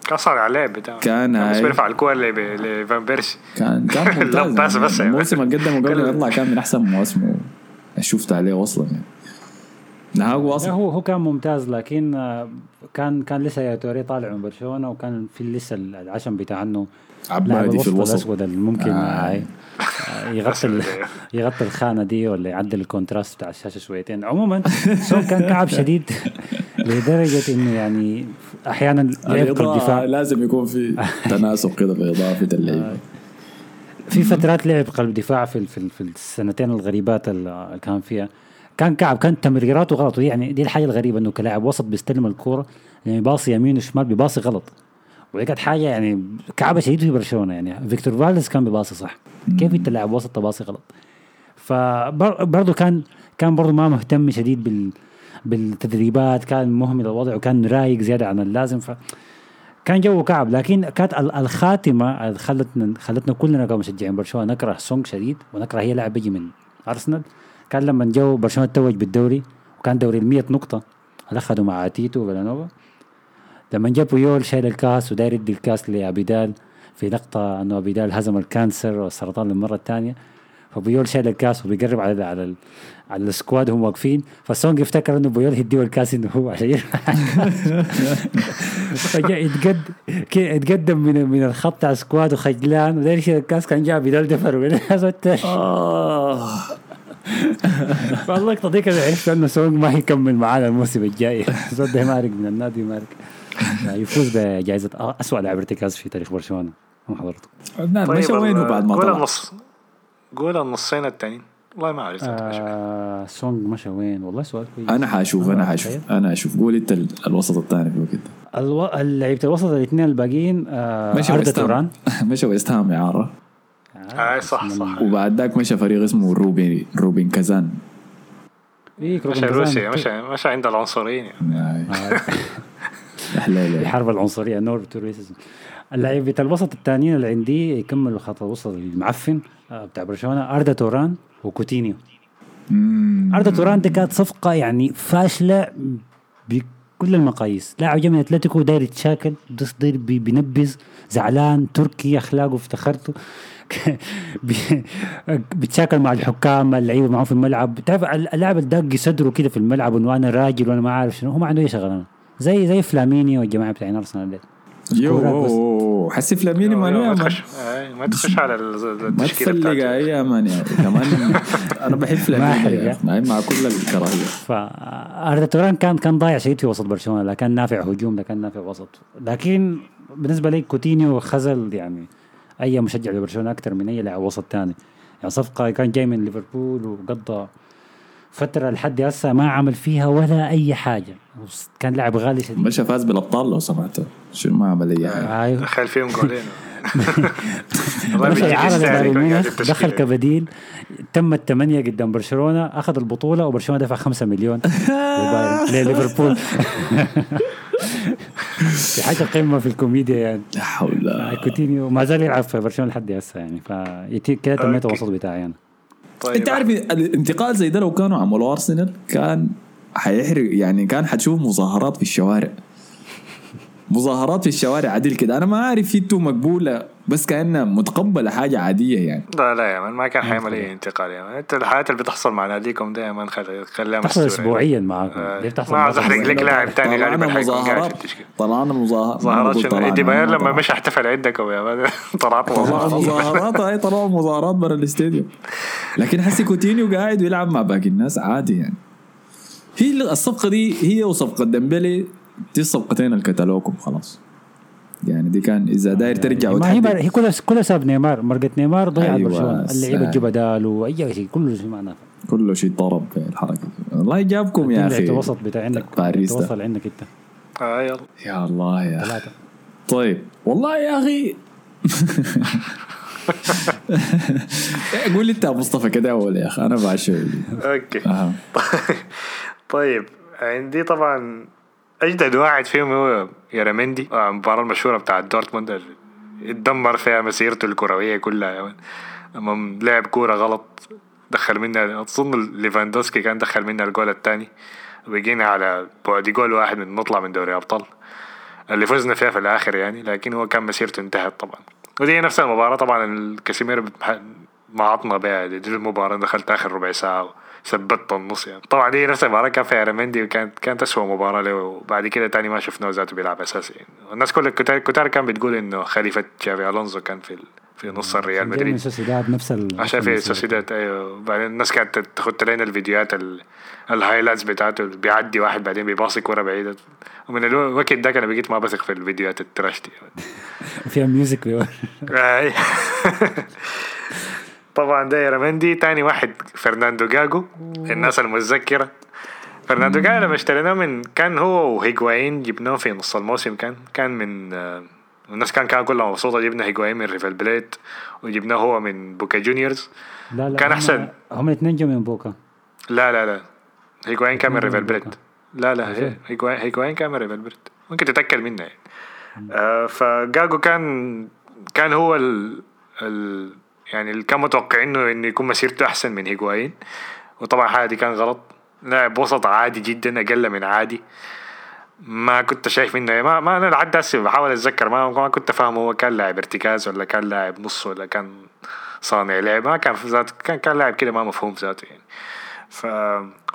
كان صانع لعب بتاعه كان بس. بيرفع الكورة ل- لفان بيرسي. كان كان [LAUGHS] ممتاز بس- بس يعني. يعني. الموسم اللي قدمه قبل يطلع كان من أحسن مواسمه. شفت عليه أصلا يعني. لا أصلا هو هو كان ممتاز لكن آه، كان كان لسه يا توري طالع من برشلونة وكان في لسه العشم بتاع إنه عبادي في الوسط الأسود اللي ممكن آه. آه. يغطي [LAUGHS] [LAUGHS] يغطي الخانة دي ولا يعدل ال contrast بتاع الشاشة شويتين. عموما سونج كان [LAUGHS] كعب شديد لدرجة إنه يعني أحيانا الدفاع لازم يكون في تناسق كده في اضافه اللعيبه في فترات لعب قلب دفاع في في, في السنتين الغريبات اللي كان فيها. كان كعب كان تمريراته غلط. يعني دي الحاجة الغريبة إنه كلاعب وسط بيستلم الكورة يعني باصي يمين وشمال بيباصي غلط. ودي كانت حاجة يعني كعبة شديد في برشلونة. يعني فيكتور فالديز كان بيباصي صح. كيف أنت لاعب وسط تباصي غلط؟ فبرضه كان كان برضه ما مهتم شديد بال بالتدريبات كان مهمل الوضع وكان رايق زيادة عن اللازم. ف كان جو كعب. لكن كانت ال- الخاتمة خلتنا خلتنا كلنا كمشجعين برشلونة نكره سونج شديد ونكره هي لاعب بيجي من أرسنال. كان لما جو برشلونة توج بالدوري وكان دوري ال 100 نقطة. اخذوا مع تيتو فيلانوفا. لما جاب بيول شايل الكاس وداير يدي الكاس لأبيدال. في لقطة إنه أبيدال هزم ال cancer والسرطان للمرة الثانية. فبيول شايل الكاس وبيقرب على على ال- على ال squad هم واقفين. فسونج افتكر إنه بيول هيديه الكاس إنه هو عشان [LAUGHS] فجاء يتقدم من من الخط بتاع ال squad وخجلان. وداير يشيل الكاس كان جا أبيدال دفر آه. فاللقطه دي كده عرفت إنه سونج ما هيكمل معانا الموسم الجاي. [LAUGHS] زول ده مارق من النادي مارق يفوز بجائزة اسوء لاعب ارتكاز في تاريخ برشلونة. ما حضرته عدنان مشى وينه طيب، بعد ما قول طلع. النص. قول النصين التانيين. والله ما مشى. آه سونج مشى وين. والله سؤال كويس. أنا حاشوف أنا حاشوف تخيل. أنا أشوف قول أنت ال- الوسط الثاني في الوقت ده. ألو... لعيبة الوسط الاثنين الباقيين آه مشى ويست هام. [LAUGHS] مشى ويست هام اعاره آه صح صح. وبعد ذاك مشى فريق اسمه روبين روبين كازان. إيه مشى روسيا مشى مشى عند العنصريين. يعني. [LAUGHS] الحرب العنصرية no to racism اللعيبه الوسط الثانيين اللي عندي يكملوا خط الوسط المعفن آه، بتاع برشلونة أردا توران وكوتينيو. أردا توران دي كانت صفقة يعني فاشلة بكل المقاييس. لاعب جاي من أتلتيكو داير يتشاكل بينبز زعلان تركي أخلاقه في نخرته. [LAUGHS] بيتشاكل مع الحكام مع اللعيبة معه في الملعب. بتعرف اللاعب الداق صدره كده في الملعب انه أنا راجل وأنا ما عارف شنو هو ما عنده أي شغلانة. زي زي فلاميني والجماعة بتاعين أرسنال ديل. يو حسي فلاميني ما ما ما تخش آه، ما تخش على ال- [LAUGHS] ما التشكيلة تفلق يا man يعني كمان [LAUGHS] أنا بحب فلاميني مع مع كل الكراهية. فاردا توران كان كان ضايع شديد في وسط برشلونة. لا كان نافع هجوم لا كان نافع وسط. لكن بالنسبة لي كوتينيو خزل يعني. أي مشجع لبرشلونة أكثر من أي لاعب وسط ثاني. يعني صفقة كان جاي من ليفربول وقضى فترة لحد هسه ما عمل فيها ولا أي حاجة. كان لاعب غالي شديد. مشى فاز بالأبطال لو سمعت شنو ما عمل أي حاجة. أيوه. دخل فيهم جولين. [LAUGHS] والله دخل كبديل. تم الثمانيه قدام برشلونة. أخذ البطولة وبرشلونة دفع 5 مليون [LAUGHS] لليفربول. [LAUGHS] في حاجة قمة في الكوميديا يعني. لا حول كوتينيو ما زال يلعب في برشلونة لحد هسه يعني فيتي كده تميت. الوسط بتاعي أنا. طيب. أنت عارف الانتقال زي ده لو كانوا عملوا أرسنال كان حيحرق يعني كان حتشوف مظاهرات في الشوارع. مظاهرات في الشوارع عديل كده. أنا ما عارف أنتوا مقبولة بس كأنها متقبلة حاجة عادية يعني. لا لا يا man ما كان حيعمل اي انتقال يا man. أنت الحالات اللي بتحصل مع ناديكم ده يا man خلي خليها تحصل مستورة. اسبوعيا معاكم. آه، دي بتحصل ما عاوز احرق لك أسبوعياً. لاعب تاني غالبا طلعنا حيكون قاعد في مظاهرات التشكيل طلعنا مظاهرات. ظاهرات شنو؟ ايدي باير لما مش مش احتفل عندكم يا man [LAUGHS] طلعت مظاهرات مظاهرات. هاي طلعوا مظاهرات برا الاستديو لكن حسي كوتينيو قاعد ويلعب مع باقي الناس عادي يعني. هي الصفقة دي هي وصفقة ديمبلي دي الصفقتين اللي كتلوكم خلاص. يعني دي كان إذا داير ترجع ما هي هي كلها كلها سبب نيمار. مرقة نيمار ضيعت أيوة، برشلونة. اللعيبة سا- تجيب بدال وأي شيء كله شيء معناه كله شيء ضرب في الحركة. والله جابكم يا أخي. الوسط بتاع عندك. باريس. توصل عندك أنت. آه يلا. يا الله يا أخي. ثلاثة. طيب. والله يا أخي. [LAUGHS] قول لي أنت يا مصطفى كده أول يا أخي. أنا بعشق okay. [LAUGHS] طيب. عندي طبعا أجدد واحد فيهم هو يارامندي آه، المباراة المشهورة بتاعت دورتموند. اتدمر فيها مسيرته الكروية كلها. لما لعب كورة غلط دخل منها أظن ليفاندوسكي كان دخل منها الجول الثاني وبقينا على بعد جول واحد من نطلع من دوري أبطال. اللي فزنا فيها في الآخر يعني لكن هو كان مسيرته انتهت طبعا. ودي نفس المباراة طبعا الكاسيميرو معطنا بها دي المباراة دخلت آخر ربع ساعة. وثبت النص يعني. طبعا دي نفس المباراة كان فيها يارامندي وكانت كانت اسوء مباراة له. وبعد كده تاني ما شفناه ذاته بيلعب أساسي. يعني. الناس كل الكتار كتار كان بتقول إنه خليفة تشافي ألونزو كان في في نص الريال مدريد. سوسيداد نفس ال عشان في. سوسيداد أيوه. بعدين الناس كانت تاخد لنا الفيديوهات ال- ال highlights بتاعته بيعدي واحد بعدين بيباصي كوره بعيدة. ومن الوقت ده أنا بقيت ما بثق في الفيديوهات ال trash دي. [LAUGHS] فيها music. [LAUGHS] [LAUGHS] طبعا ده يارامندي تاني واحد فرناندو جاجو الناس المتذكرة فرناندو جاجو لما اشتريناه من كان هو وهيجوايين جبناه في نص الموسم كان كان من آه، الناس كان كان كلها مبسوطة جبنا هيجوايين من ريفر بليت وجبناه هو من بوكا جونيورز. لا لا كان هم- أحسن. هم الاثنين جو من بوكا. لا لا لا. هيجوايين كان من ريفر؟ بليت. لا لا هي- هيجوايين هيجوايين كان من ريفال بليت. ممكن تتأكد منها يعني. آه فجاجو كان كان هو ال, ال يعني اللي كان متوقعينه إنه يكون مسيرته أحسن من هيجوايين وطبعا الحاجة دي كان غلط. لاعب وسط عادي جدا أقل من عادي. ما كنت شايف منه ما ما أنا لحد هسه بحاول أتذكر. ما, ما كنت فاهم هو كان لاعب ارتكاز ولا كان لاعب نص ولا كان صانع لعب. ما كان في ذات كان كان لاعب كده ما مفهوم ذاته يعني. ف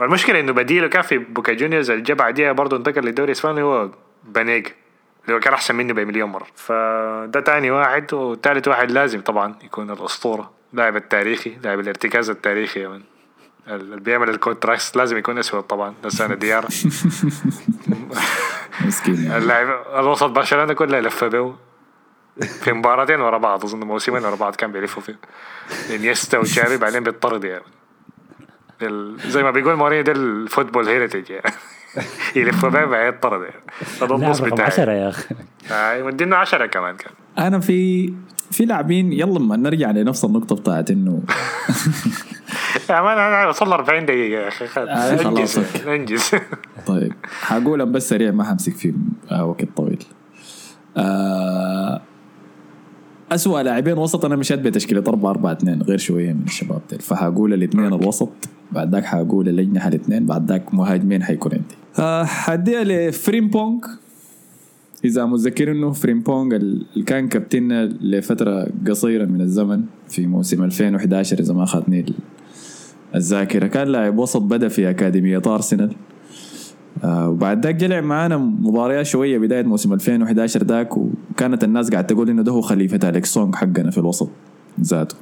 والمشكلة إنه بديله كان في بوكا جونيورز. اللي جاب بعديها برضه انتقل للدوري الإسباني هو بانيجا. هو كان أحسن منه بمليون مرة. فده تاني واحد وثالث واحد لازم طبعا يكون الأسطورة لاعب التاريخي لاعب الارتكاز التاريخي يا man اللي بيعمل ال counter attacks لازم يكون أسود طبعا لاسانا ديارا [LAUGHS] مسكين يعني. اللاعب الوسط برشلونة كله لف به. في مباراتين ورا بعض أظن موسمين ورا بعض كان بيلفوا فيه. إنيستا وتشافي بعدين بيطرد يعني. زي ما بيقول مورينيو ده ال football heritage يعني. يلف به بعدين يطرد يعني هذا النص بتاعي. 10 يا أخي. آه، مدينا 10 كمان كان. أنا في في لاعبين يلا ما نرجع لنفس النقطة بتاعت إنه. [LAUGHS] يا man انا وصلنا 40 دقيقة يا أخي. خلاص آه، خلاص،. انجز [LAUGHS] طيب حقولهم بس سريع ما حمسك فيه آه وقت طويل. آه أسوأ لاعبين وسط أنا مشيت بتشكيله 4 4 2 غير شوية من الشباب ديل. فحقول الاثنين الوسط بعد ذاك حقول الاجنحه الاثنين بعد ذاك مهاجمين حيكون عندي. آه حديها لفريمبونج إذا متذكرين إنه فريمبونج اللي كان كابتننا لفترة قصيرة من الزمن في موسم 2011 إذا ما اخذني الذاكرة. كان لاعب وسط بدأ في أكاديمية ارسنال آه وبعد ذاك لعب معانا مباريات شوية بداية موسم 2011 ذاك وكانت الناس قاعد تقول إنه ده هو خليفة أليكس سونج حقنا في الوسط ذاته.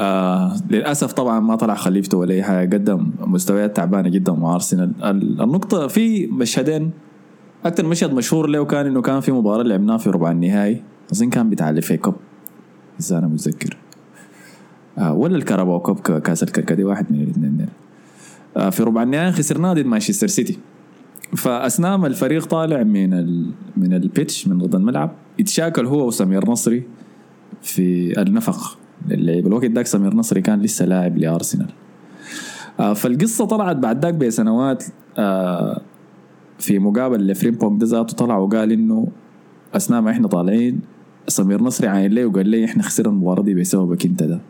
آه للأسف طبعا ما طلع خليفته ولا أي حاجة قدم مستويات تعبانة جدا مع أرسنال. ال- النقطة في مشهدين أكثر مشهد مشهور له كان إنه كان في مباراة لعبناها في ربع النهائي أظن كان بتاع ال FA Cup إذا أنا متذكر. آه ولا الكاراباو Cup ك- كأس الكركدي واحد من الاثنين في ربع النهائي خسرناه ضد مانشستر سيتي. فأثناء ما الفريق طالع من ال من ال pitch من ارض الملعب يتشاكل هو وسمير نصري في النفق. للعيب الوقت ذاك سمير نصري كان لسه لاعب لأرسنال. آه فالقصة طلعت بعد ذاك بسنوات آه في مقابل لفريمبونج ده ذاته طلع وقال إنه أثناء ما إحنا طالعين سمير نصري عاين لي وقال لي إحنا خسرنا المباراة دي بسببك أنت ده؟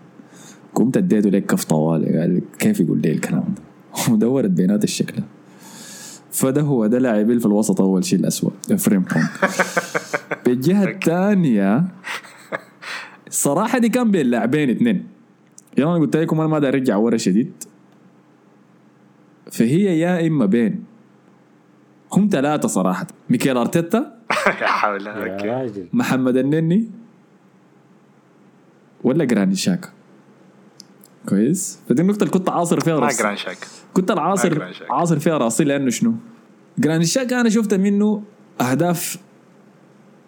قمت اديته لك كف طوالي قال كيف يقول لي الكلام ده؟ ودورت بينات الشكل. فده هو ده لاعبين في الوسط أول شيء الاسوء فريمبونج [LAUGHS] بالجهة الثانية الصراحه دي كان بين لاعبين اثنين. يعني أنا قلت لكم أنا ما أرجع ورا شديد. فهي يا إما بين. هم ثلاثة صراحة. ميكيل أرتيتا [LAUGHS] يا حول محمد النني ولا جراني شاكا. كويس. فدي النقطة اللي كنت عاصر فيها ما راسي جرانيت شاكا. كنت ما العاصر جراند. عاصر فيها راسي لأنه شنو؟ جراند شاك أنا شفت منه أهداف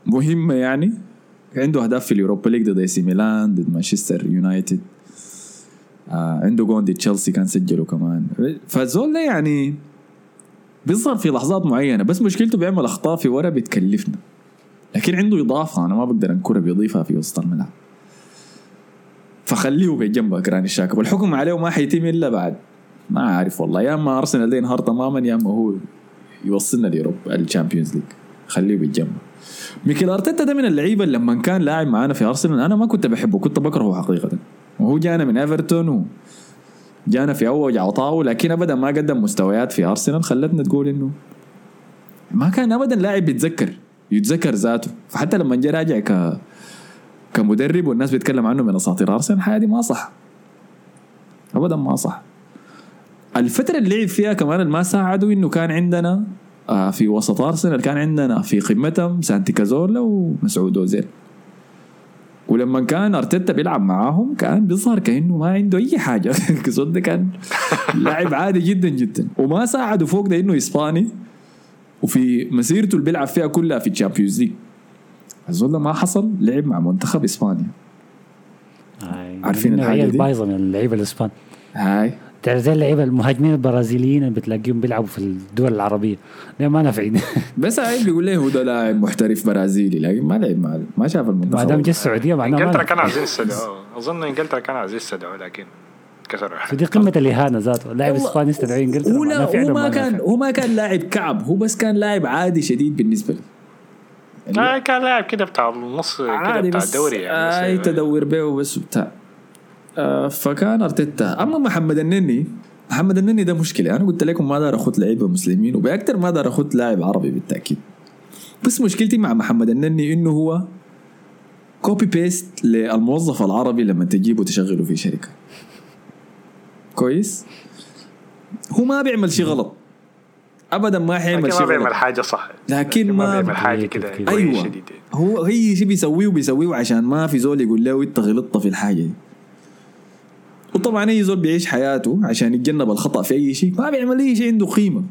مهمة يعني. عنده أهداف في اليوروبا ليج ضد إي سي ميلان ضد مانشستر يونايتد. آه عنده جون ضد تشيلسي كان سجله كمان. فالزول ده يعني بيظهر في لحظات معينة بس مشكلته بيعمل أخطاء في ورا بتكلفنا. لكن عنده إضافة أنا ما بقدر أنكرها بيضيفها في وسط الملعب. فخليه بجنبه جراني شاكا والحكم عليه ما حيتم إلا بعد. ما عارف والله. يا أما أرسنال ده ينهار تماما يا أما هو يوصلنا لأوروبا الشامبيونز ليج. خليه بجنبه. ميكيل أرتيتا ده من اللعيبة اللي لما كان لاعب معانا في أرسنال أنا ما كنت بحبه كنت بكرهه حقيقه. وهو جانا من إيفرتون و جانا في أول عطاءه لكن ابدا ما قدم مستويات في أرسنال. خلتنا تقول إنه ما كان ابدا لاعب بيتذكر يتذكر ذاته. فحتى لما جاء راجع ك كمدرب والناس بيتكلم عنه من أساطير. أرسنال الحياة دي ما صح. ابدا ما صح. الفترة اللي لعب فيها كمان اللي ما ساعدوا إنه كان عندنا آه، في وسط أرسنال كان عندنا في قمتهم سانتي كازولا ومسعود أوزيل. ولما كان أرتيتا بيلعب معاهم كان بيظهر كأنه ما عنده أي حاجة. [LAUGHS] كازولا ده كان لاعب عادي جدا جدا. وما ساعدوا فوق ده إنه إسباني. وفي مسيرته اللي بيلعب فيها كلها في الشامبيونز ليج الزول ده ما حصل لعب مع منتخب إسبانيا. عارفين الحاجة دي؟ البايظه من اللعيبة الاسبان هاي. تعرف زي اللعيبة المهاجمين البرازيليين اللي بتلاقيهم بيلعبوا في الدول العربية. ما نافعين. [LAUGHS] بس هاي بيقول لي هو ده لاعب محترف برازيلي لكن ما لعب مع ما شاف المنتخب. ما دام جه السعودية معناه ما إنجلترا كان. عايزين يستدعوه أظن إنجلترا كان عايزين يستدعوه لكن كسروا فدي قمة الإهانة ذاته. لاعب إسباني يستدعي إنجلترا هو ما كان. هو ما كان لاعب كعب هو بس كان لاعب عادي شديد بالنسبة لي آه كان لاعب كده بتاع النص كده بتاع الدوري يعني أي بس- تدور به وبس وبتاع آه فكان أرتيتا. أما محمد النني محمد النني ده مشكلة. أنا قلت لكم ما دار أخذ لعيبة مسلمين وباكثر ما دار أخذ لاعب عربي بالتأكيد. بس مشكلتي مع محمد النني إنه هو copy paste للموظف العربي لما تجيبه تشغله في شركة. كويس؟ هو ما بيعمل شيء غلط. ابدا ما حيعمل لكن شيء ما بيعمل حاجة صح. لكن ما ما بيعمل حاجة كده-. كويس أيوه. شديد هو أي شيء بيسويه بيسويه عشان ما في زول يقول له أنت غلطت في الحاجة دي. وطبعا أي زول بيعيش حياته عشان يتجنب الخطأ في أي شيء ما بيعمل أي شيء عنده قيمة.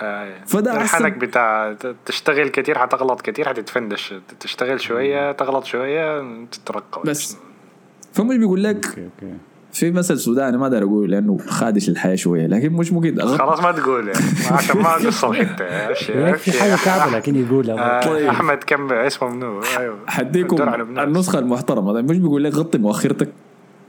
آه. فده أحسن. الحنك بتاع تشتغل كتير حتغلط كتير حتتفندش تشتغل شوية تغلط شوية تترقى. بس. فمش بيقول لك okay okay. في مثل سوداني ما أقدر أقول لأنه خادش الحياء شوية لكن مش ممكن. خلاص ما تقول يعني عشان ما نوصل حتة [LAUGHS] في حاجة كعبه لكن يقولها. آه طيب. أحمد كم اسمه منو؟ أيوه. حديكم. النسخة المحترمة. ده مش بيقول لك غطي مؤخرتك؟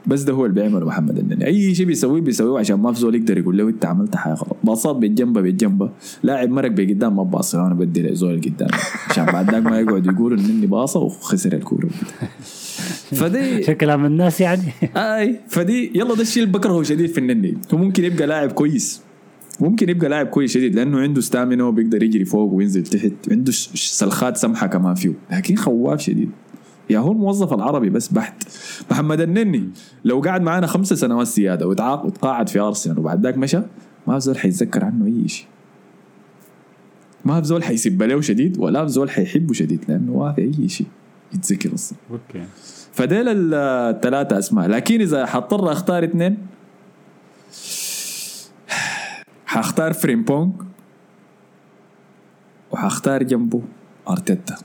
بس ده هو اللي بيعمله محمد النني. أي شيء بيسويه بيسويه عشان ما في زول يقدر يقول له أنت عملت حاجة غلط. باصات بالجنبة بالجنبة. لاعب مرق بقدام ما باصي أنا بدي لزول اللي قدام. عشان بعد ذاك ما يقعد يقول انني باصة وخسر الكورة. [LAUGHS] فدي شكل كلام الناس يعني؟ آي فدي يلا ده الشيء اللي بكرهه شديد في النني هو ممكن يبقى لاعب كويس. ممكن يبقى لاعب كويس شديد لأنه عنده ستامينا وبيقدر يجري فوق وينزل تحت. عنده سلخات سمحة كمان فيه. لكن خواف شديد. يا هو الموظف العربي بس بحت. محمد النني لو قعد معانا خمسة سنوات زيادة وتعاق وتقاعد في أرسنال وبعد ذاك مشى ما في زول حيتذكر عنه أي شيء. ما في زول حيسب له شديد ولا في زول حيحبه شديد لأنه ما في أي شيء. يتذكر أصلا okay. فديل الثلاثة أسماء. لكن إذا حضطر أختار اثنين حختار فريمبونج وحختار جنبه أرتيتا.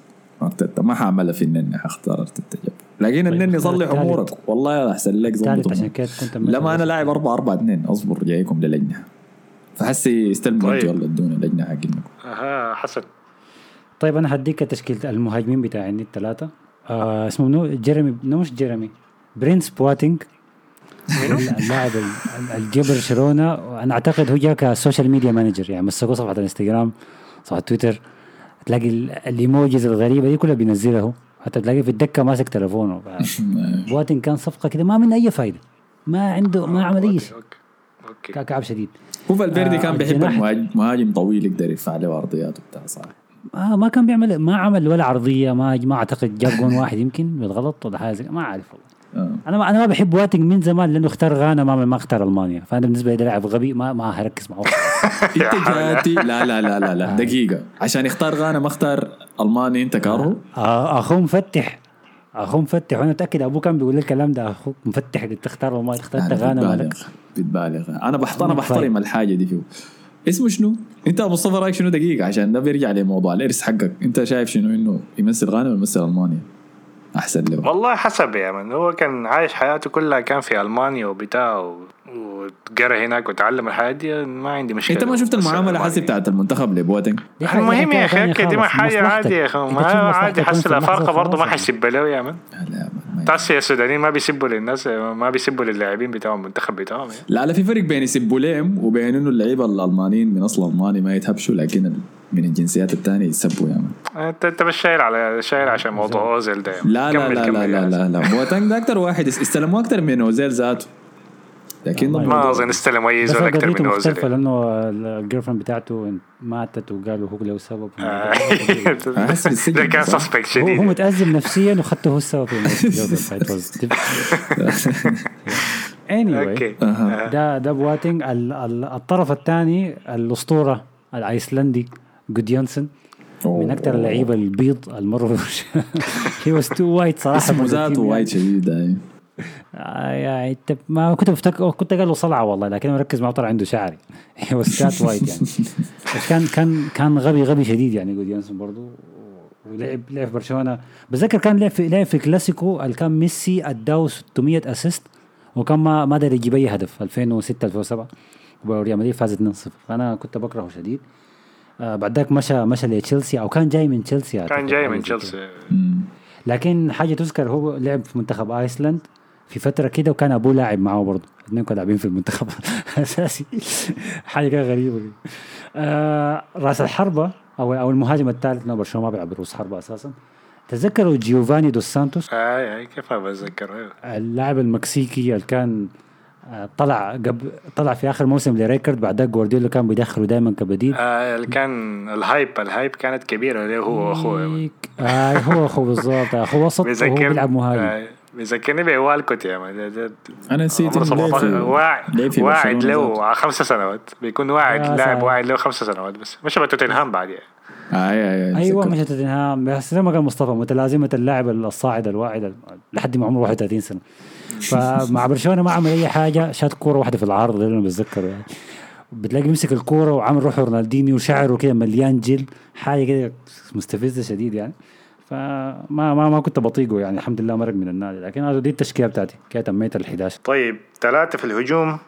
أرتيتا ما حعملها في النني حختار أرتيتا جنبه لكن طيب، النني اختار صلح. أمورك والله أحسن لك ظبط عشان كده كنت لما أنا لاعب 4 4 2 أصبر جايكم للجنة. فحسي استلموا طيب. أنتوا يلا ادونا لجنة حقينكم أها حسن. طيب أنا هديك تشكيلة المهاجمين بتاعي الثلاثه آه اسمه منو جيريمي no مش جيريمي برينس بواتينج اللاعب ال- اللي جاب برشلونة. أنا أعتقد هو جاء ك social media manager يعني مسكوا صفحة الإنستغرام صفحة تويتر. تلاقي ال- ال emojis الغريبة دي كلها بينزلها هو. حتى تلاقيه في الدكة ماسك تليفونه. [LAUGHS] بواتينج كان صفقة كده ما من أي فايدة. ما عنده ما عمل أي شيء. okay okay. كان كعب شديد. هو فالفيردي آه، كان بيحب الجناح. المهاجم مهاجم طويل يقدر يرفع له عرضيات وبتاع صح. آه ما كان بيعمل ما عمل ولا عرضية ما ما أعتقد جاب جون واحد يمكن [LAUGHS] بالغلط ولا حاجة زي- ما عارف والله. آه. أنا ما أنا ما بحب بواتينج من زمان لأنه اختار غانا ما ما اختار ألمانيا. فأنا بالنسبة لي لاعب غبي ما ما هركز معه. [LAUGHS] انت جاتي لا لا لا لا لا دقيقة. عشان يختار غانا ما اختار ألماني انت كارهه آه أخوه مفتح. أخوه مفتح. وأنا متأكد أبوه كان بيقول لي الكلام ده. أخوك مفتح قد تختار وما تختار أنا تغانم بتبالغ أنا بحط أنا طيب. بحترم الحاجة دي فيه. اسمه شنو؟ انت ابو مصطفى رايك شنو دقيقة؟ عشان ده بيرجع لموضوع الإرث حقك. انت شايف شنو؟ انه يمثل غانا ولا يمثل المانيا؟ أحسن له والله حسب يا من. هو كان عايش حياته كلها كان في ألمانيا وبتاع و- وقرا هناك وتعلم الحياة دي ما عندي مشكلة أنت ما شفت المعاملة ألمانيا. حسي بتاعت المنتخب لبواتنج؟ حاجة المهم يا تانية أخي دي ما حاجة. عادي يا أخي ما عادي حس الافارقه برضه ما حيسب له يا من لا ما- تاسي السودانيين ما بيسبوا للناس ما بيسبوا للاعبين بتاعهم المنتخب بتاعهم يعني. لا لا في فرق بين يسبوا ليم وبين إنه اللعيبة الألمانيين من أصل ألماني ما يتهبشوا لكن من الجنسيات الثانية يسبوا يا مان أنت أنت بس شايل على شايل عشان موضوع أوزيل ده لا لا لا لا لا يا لا, لا. بواتنج ده أكثر واحد اس- استلموا أكثر من أوزيل ذاته لكن ما أظن استلم اي زول أكثر من اوزيل لأنه ال girlfriend بتاعته ماتت وقالوا هو له سبب. [LAUGHS] ده كان صح؟ suspect هو هو شديد متأزم نفسيا وخدته هو السبب [LAUGHS] [LAUGHS] anyway okay. أها. ده ده بواتينج ال- ال- الطرف الثاني الأسطورة الأيسلندي جوديونسون من أكثر اللعيبة البيض المرة هي was too white صراحة. اسمه ذاته يعني. شديد أي. آه، يعني ما كنت بفتكر كنت قال له صلعة والله لكن مركز معه طلع عنده شعري. [LAUGHS] that white يعني. بس كان كان كان غبي غبي شديد يعني جوديونسون برضه ولعب لعب في برشلونة. بتذكر كان لعب في لعب في كلاسيكو اللي كان ميسي اداه 600 assist وكان ما ما قدر يجيب أي هدف 2006 2007 وريال مدريد فازت 2-0 فأنا كنت بكرهه شديد. آه بعد ذاك مشى مشى لتشيلسي أو كان جاي من تشيلسي كان جاي من. تشيلسي. لكن حاجة تذكر هو لعب في منتخب آيسلند. في فترة كده وكان أبوه لاعب معاه برضه. الاثنين كانوا لاعبين في المنتخب [LAUGHS] اساسي حاجة كده غريبة. آه رأس الحربة أو أو المهاجم الثالث. لأنه برشلونة ما بيلعب رؤوس حربة أساسا. تذكروا جيوفاني دوس سانتوس؟ آي آي كيف ما بتذكر أيوه. اللاعب المكسيكي اللي كان آه، طلع قبل طلع في آخر موسم لريكارد بعد ذاك جوارديولا كان بيدخله دائما كبديل. آه اللي كان ال hype ال hype كانت كبيرة ليه هو واخوه آه هو أخوه بالضبط. أخوه وسط وهو بيلعب مهاجم. آه، بيذكرني بوالكوت يا مان ده- ده- أنا نسيت عمره إنه لعب 17 في- واعد واعد. له خمس سنوات. بيكون واعد لاعب. واعد له خمس سنوات بس. مش توتنهام بعد يعني. اي اي أيوه أتذكر. مش توتنهام. بس زي ما قال مصطفى متلازمة اللاعب الصاعد الواعد لحد ما عمره 31 سنة. [LAUGHS] فمع برشلونة ما عمل أي حاجة شات كورة واحدة في العارضه ده اللي أنا بتذكره يعني. بتلاقي مسك الكورة وعامل روحه رونالدينيو وشعره كده مليان جل حاجة كده مستفزة شديد يعني. فما ما ما كنت بطيقه يعني الحمد لله مرق من النادي. لكن هذا دي التشكيلة بتاعتي كده تميت ال 11 طيب ثلاثة في الهجوم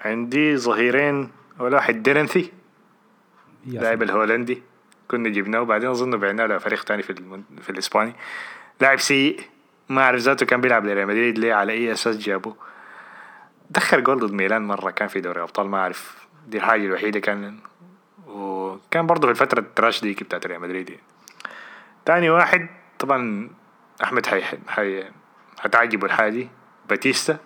عندي ظهيرين ولا واحد ديرنثي لاعب الهولندي كنا جبناه وبعدين أظن بعناه لفريق تاني في المن... في الإسباني. لاعب سيء ما أعرف ذاته كان بيلعب لريال مدريد ليه على أي أساس جابه دخل جول ضد ميلان مرة كان في دوري أبطال ما أعرف دي الحاجة الوحيدة كان وكان برضه في الفترة ال trash دي بتاعت ريال مدريد. يعني. تاني واحد طبعا أحمد حي حي هتعجبه الحاجة دي باتيستا.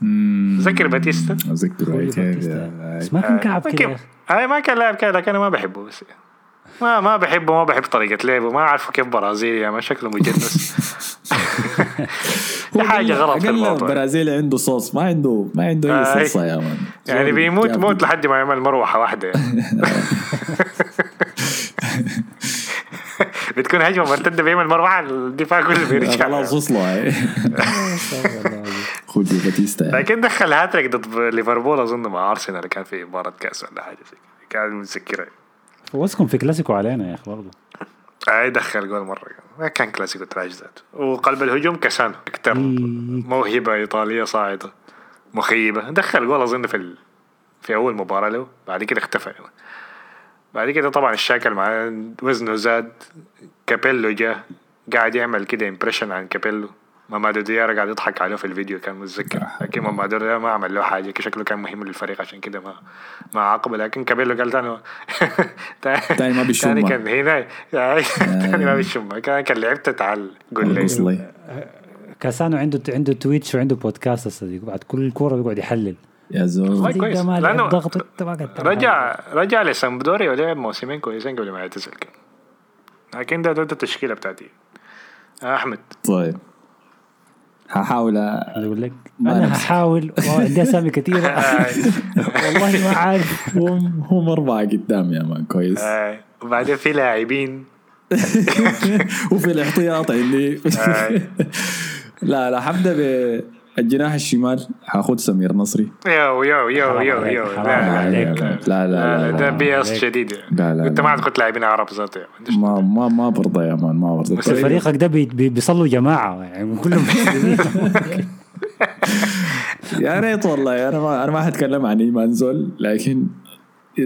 مم. تذكر باتيستا؟ بس ما كان كعب كده هاي ما كان لاعب كده لكن أنا ما بحبه بس. ما ما بحبه ما بحب طريقة لعبه ما اعرفه كيف برازيلي ما شكله مجنس. [LAUGHS] في حاجة غلط في الموضوع. برازيلي عنده صوص ما عنده ما عنده أي صلصه يا man يعني بيموت موت لحد ما يعمل مروحة واحدة. يعني. [LAUGHS] بتكون هجمة مرتدة بيعمل مروحة الدفاع كله [LAUGHS] بيرجع خلاص وصلوا [LAUGHS] هاي. خذ باتيستا يعني. لكن دخل هاتريك ضد ليفربول أظن مع أرسنال كان في مباراة كأس ولا حاجة زي كده. كان متذكرها فوزكم في كلاسيكو علينا يا أخي برضه أي دخل جول مرة ما كان كلاسيكو trash ذاته وقلب الهجوم كاسانو أكثر. موهبة إيطالية صاعدة مخيبة دخل جول أظن في ال... في أول مباراة له بعد كده اختفى بعد كده طبعا المشاكل مع وزنه زاد. كابيلو جاء قاعد يعمل كده impression عن كابيلو. مامادو ديارة قاعد يضحك عليه في الفيديو كان متذكر. لكن مامادو ديارة ما عمل له حاجة شكله كان مهم للفريق عشان كده ما ما عاقبه. لكن كابيلو قال تاني [LAUGHS] تاني ما بيشمها. تاني كان هنا. [LAUGHS] تاني ما بيشمها كان كان لعبت تعال قول لي. كاسانو عنده عنده تويتش وعنده بودكاست الصديق بعد كل كوره بيقعد يحلل. يا زول. كويس. ده ما لأنه لعب ضغط وانت ما قاعد تعمل رجع رجع لسامبدوريا ولعب موسمين كويسين قبل ما يعتزل كان لكن ده ده التشكيلة بتاعتي. آه، أحمد. طيب. هحاول. يقول لك ما أنا نفسي. هحاول. عندي أسامي كثيرة. [LAUGHS] والله ما عارف. هم هم أربعة قدام يا مان. كويس. آه، وبعدين في لاعبين. [LAUGHS] وفي الاحتياط عندي. آي. لا لا حبدا بالجناح الشمال حاخذ سمير نصري يو يو يو يو يو لا لا عليك. لا لا لا, لا, ده لا, بي اس عليك. شديد لا، لا، انت. ما عاد كنت لاعبين عرب ذاته ما ما ما برضى يا مان ما برضى بس فريقك ده بي- بي- بيصلوا جماعة يعني كلهم. [LAUGHS] يا ريت والله أنا ما أنا ما حتكلم عن إيمان زول لكن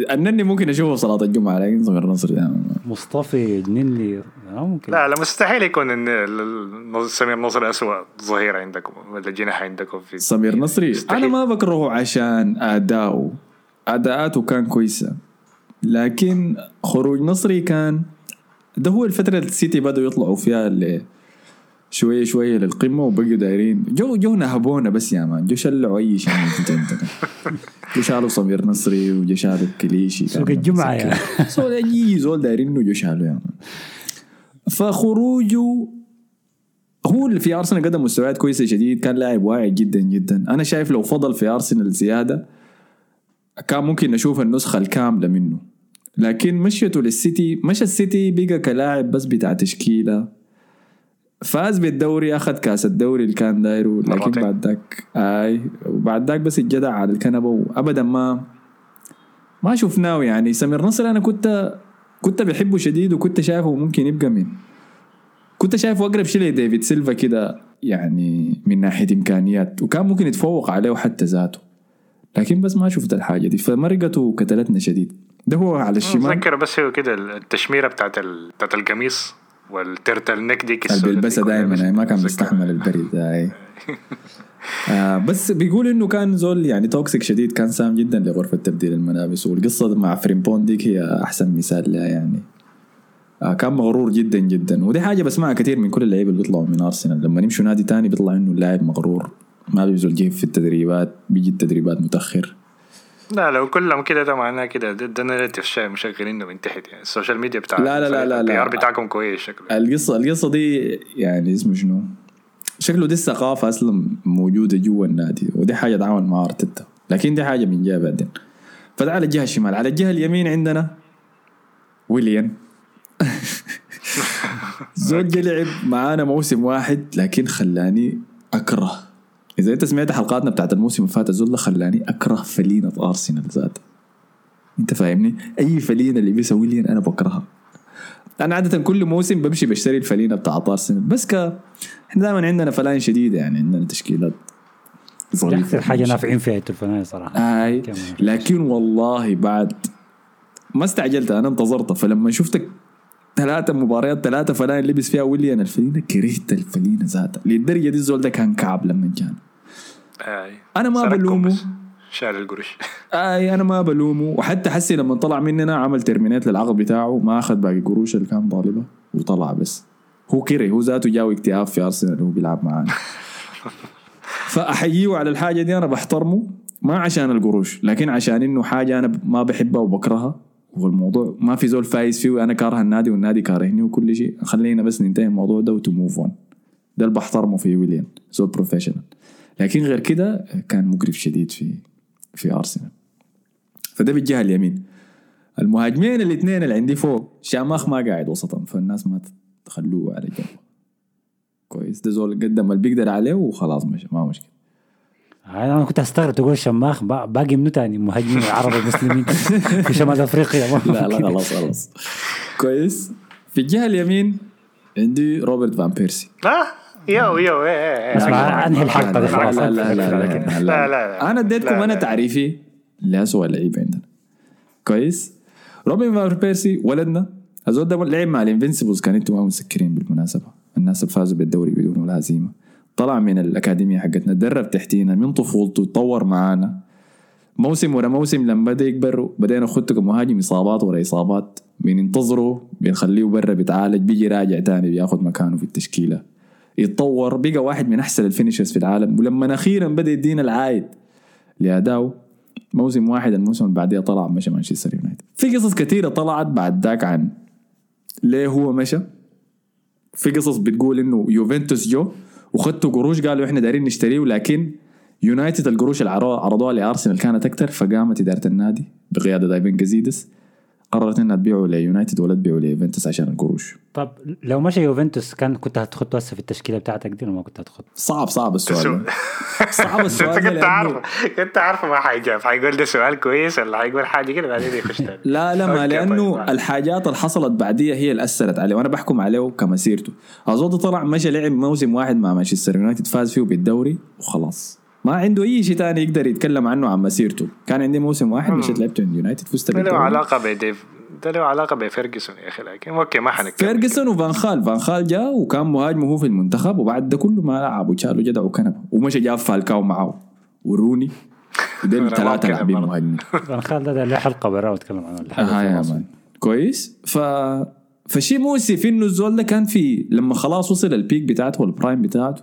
النني ممكن أشوفه في صلاة الجمعة لكن سمير نصري ده مصطفى النني ممكن. لا لا مستحيل يكون ان سمير نصري اسوء ظهير عندكم ولا جناح عندكم في سمير نصري مستحيل. أنا ما بكرهه عشان أداؤه. أداءاته كان كويسة لكن خروج نصري كان ده هو الفترة اللي السيتي بدأوا يطلعوا فيها اللي شوية شوية للقمة وبقوا دايرين. جو جو نهبونا بس يا man. جو شلعوا أي شيء موجود عندنا. جو شالوا سمير نصري وجو شالوا كليشي سوق الجمعة يا. زول [LAUGHS] أي زول دايرين إنه جو شالوا يا man. فخروجه هو اللي في أرسنال قدم مستويات كويسة شديد. كان لاعب واعي جدا جدا. أنا شايف لو فضل في أرسنال زيادة كان ممكن نشوف النسخة الكاملة منه. لكن مشيته للسيتي. مشى السيتي بقى كلاعب بس بتاع تشكيلة. فاز بالدوري أخذ كأس الدوري اللي كان دايره لكن. بعد ذاك أي وبعد ذاك بس الجدع على الكنبة وابدا ما ما شفناه يعني. سمير نصري أنا كنت كنت بحبه شديد وكنت شايفه ممكن يبقى من كنت شايفه أقرب شيء لديفيد سيلفا كده يعني من ناحية إمكانيات وكان ممكن يتفوق عليه حتى ذاته. لكن بس ما شفت الحاجة دي. فمرقته كتلتنا شديد. ده هو على الشمال. اتذكر بس هو كده التشميرة بتاعت ال... بتاعت القميص. وال turtle neck ديك دي كلها دائما ما كان. بيستحمل البرد أي. [LAUGHS] آه بس بيقول إنه كان زول يعني toxic شديد كان سام جدا لغرفة تبديل الملابس والقصة مع فريمبونج ديك هي أحسن مثال لها يعني آه كان مغرور جدا جدا ودي حاجة بسمعها كثير من كل اللعيبة اللي بيطلعوا من ارسنال لما يمشوا نادي تاني بيطلع إنه اللاعب مغرور ما بيبذل جهد في التدريبات بيجي التدريبات متأخر لا لو كلهم كده ده معناه كده. ده, ده narrative مشغلينه من تحت يعني. ال social media بتاع لا، لا، لا، لا، لا. ال PR بتاعكم كويس شكله. القصة القصة دي يعني اسمه شنو؟ شكله دي الثقافة أصلا موجودة جوا النادي ودي حاجة تعاون مع أرتيتا. لكن دي حاجة من جهة بعدين. فده على الجهة الشمال. على الجهة اليمين عندنا ويليام زول جا لعب معانا موسم واحد لكن خلاني أكره إذا أنت سمعت حلقاتنا بتاعت الموسم اللي فات الزول خلاني أكره فلينة أرسنال ذاته أنت فاهمني أي فلينة اللي بيسوي ويليان أنا بكرهها أنا عادة كل موسم بمشي بشتري الفلينة بتاعت أرسنال بس ك إحنا دائما عندنا فلاين شديده يعني عندنا تشكيلات. أكثر حاجة نافعين فيها التلفونات صراحة كمان. لكن والله بعد ما استعجلت أنا انتظرتها فلما شفت لك ثلاثة مباريات ثلاثة فلاين لبس فيها ويليان الفلينة كرهت الفلينة ذاتها. للدرجة دي الزول ده كان كعب لما جانا. آي. أنا ما بلومه. شال القرش [LAUGHS] آي أنا ما بلومه. وحتى حسي لما طلع مننا عمل terminate للعقد بتاعه ما أخذ باقي قروش اللي كان طالبها وطلع بس. هو كره هو ذاته جاه اكتئاب في أرسنال وهو بيلعب معانا. [LAUGHS] فأحييه على الحاجة دي أنا بحترمه ما عشان القروش لكن عشان إنه حاجة أنا ما بحبها وبكرهها. والموضوع ما في زول فايز فيه وأنا كاره النادي والنادي كارهني وكل شيء. خلينا بس ننتهي الموضوع ده و to move on ده اللي بحترمه في ويليام زول professional لكن غير كده كان مقرف شديد في في ارسنال فده بالجهة اليمين. المهاجمين الاثنين اللي عندي فوق شاماخ ما قاعد وسطهم فالناس ما تخلوه على جنب. كويس. ده زول قدم اللي بيقدر عليه وخلاص مش ما مشكلة. أنا كنت استغرب تقول شماخ با- باقي منه تاني مهاجمين العرب المسلمين في شمال افريقيا لا لا. خلاص خلاص كويس في الجهه اليمين عندي روبرت فان بيرسي يو يو إيه، إيه، إيه. اسمع انهي الحلقة دي لا خلاص لا لا لا, لا, لا. أنا اديتكم أنا. تعريفي لأسوأ لعيب عندنا كويس روبن فان بيرسي ولدنا الزول ده لعب مع ال Invincibles كان أنتم ما مسكرين بالمناسبه الناس اللي فازوا بالدوري بدون ولا هزيمه طلع من الأكاديمية حقتنا تدرب تحتينا من طفولته تطور معانا. موسم ورا موسم لما بدأ يكبر بدينا نخطه كمهاجم إصابات ورا إصابات. بننتظره بنخليه برا بيتعالج بيجي راجع تاني بياخد مكانه في التشكيلة. يتطور بقى واحد من أحسن ال finishers في العالم. ولما أخيرا بدأ يدينا العايد لأداؤه موسم واحد الموسم اللي بعديه طلع مشى مانشستر يونايتد. في قصص كثيرة طلعت بعد ذاك عن ليه هو مشى. في قصص بتقول إنه يوفنتوس جو وخدتوا قروش قالوا إحنا دايرين نشتريه لكن يونايتد القروش اللي عرضوها لأرسنال كانت أكثر فقامت إدارة النادي بقيادة إيفان جازيديس قررت إنها تبيعه ليونايتد ولا تبيعه ليوفنتوس عشان القروش. طب لو مشى يوفنتوس كان كنت هتخطه هسه في التشكيلة بتاعتك دي ولا ما كنت هتخط صعب صعب السؤال ده. [LAUGHS] صعب السؤال انت ده كنت عارفه كنت عارفه ما حيجاوب. حيقول ده سؤال كويس ولا حيقول حاجة كده بعدين يخش تاني. [LAUGHS] لا لا ما okay، لأنه طيب. الحاجات اللي حصلت بعديها هي اللي أثرت عليه وأنا بحكم عليه كمسيرته. أظن طلع مشى لعب موسم واحد مع مانشستر يونايتد فاز فيه بالدوري وخلاص. ما عنده أي شيء ثاني يقدر يتكلم عنه عن مسيرته. كان عندي موسم واحد مشيت لعبت عند يونايتد فزت ده له علاقة بديف ده له علاقة بفيرجسون يا أخي لكن okay ما حنتكلم. فيرجسون وفان خال. فان خال جاء وكان مهاجم هو في المنتخب وبعد ده كله ما لعب وشالوا جدعوا كنبه ومشى جاب فالكاو معاه وروني [LAUGHS] أنا ثلاثة لاعبين. مهاجمين. [LAUGHS] فان خال ده, له حلقة برا وأتكلم عنه. آه يا. man. كويس. ف فشي مؤسف انه الزول ده كان في لما خلاص وصل ال peak بتاعته وال prime بتاعته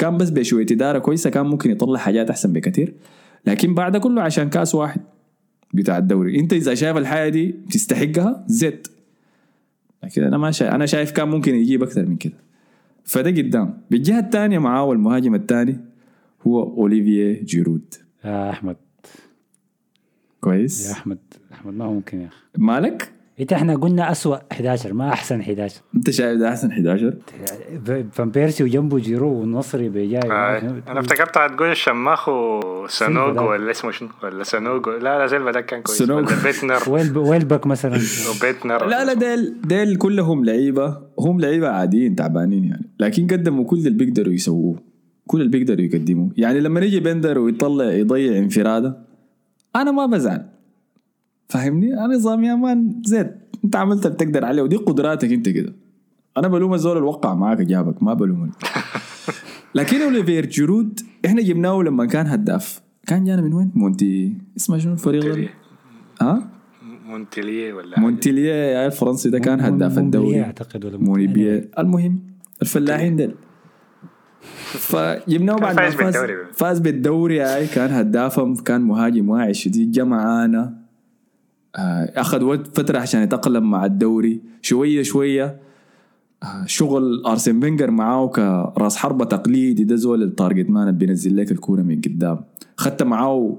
كان بس بشوية. ادارة كويسة كان ممكن يطلع حاجات أحسن بكثير. لكن بعد كله عشان كاس واحد بتاع الدوري. انت إذا شايف الحاجة دي تستحقها زيت لكن أنا ما شايف أنا شايف كان ممكن يجيب أكثر من كده. فده قدام. بالجهة الثانية معاه المهاجم الثاني هو أوليفييه جيرود. يا أحمد. يا كويس أحمد. أحمد ما هو ممكن يا أخي. مالك؟ انت إحنا قلنا اسوء 11 ما أحسن 11 أنت شايف ده أحسن 11 فان بيرسي وجنبه جيرو والنصري بجاي آه، أنا افتكرت هتقول الشماخ وسانوجو. ولا اسمه شنو؟ ولا سانوجو لا لا سيلفا ده كان كويس. سانوجو. ولا بيتنر. ويل ويلبك مثلا. وبيتنر. لا لا ديل ديل كلهم لعيبة هم لعيبة عاديين تعبانين يعني. لكن قدموا كل اللي بيقدروا يسووه. كل اللي بيقدروا يقدموه. يعني لما يجي بندتنر ويطلع يضيع انفرادة أنا ما بزعل. فاهمني؟ أنا نظام يا man زيت أنت عملت اللي تقدر عليه ودي قدراتك أنت كده. أنا بلوم الزول [LAUGHS] اللي وقع معاك جابك ما بلوم لكن اوليفير جرود إحنا جبناه لما كان هداف. كان جانا من وين؟ مونتي. اسمه شنو؟ الفريق ده؟ ها؟ مونتليه ولا. مونتيليه يا الفرنسي ده كان هداف الدوري. أعتقد ولا مونبيليه المهم الفلاحين دل فجبناه بعد ما فاز بالدوري. فاز. بالدوري هاي كان هدافهم كان مهاجم واعي شديد جا معانا آه، أخذ وقت فترة عشان يتأقلم مع الدوري. شوية شوية آه، شغل أرسن فينجر معاه كرأس حربة تقليدي. ده زول ال target man بينزل لك الكورة من قدام. خدت معاه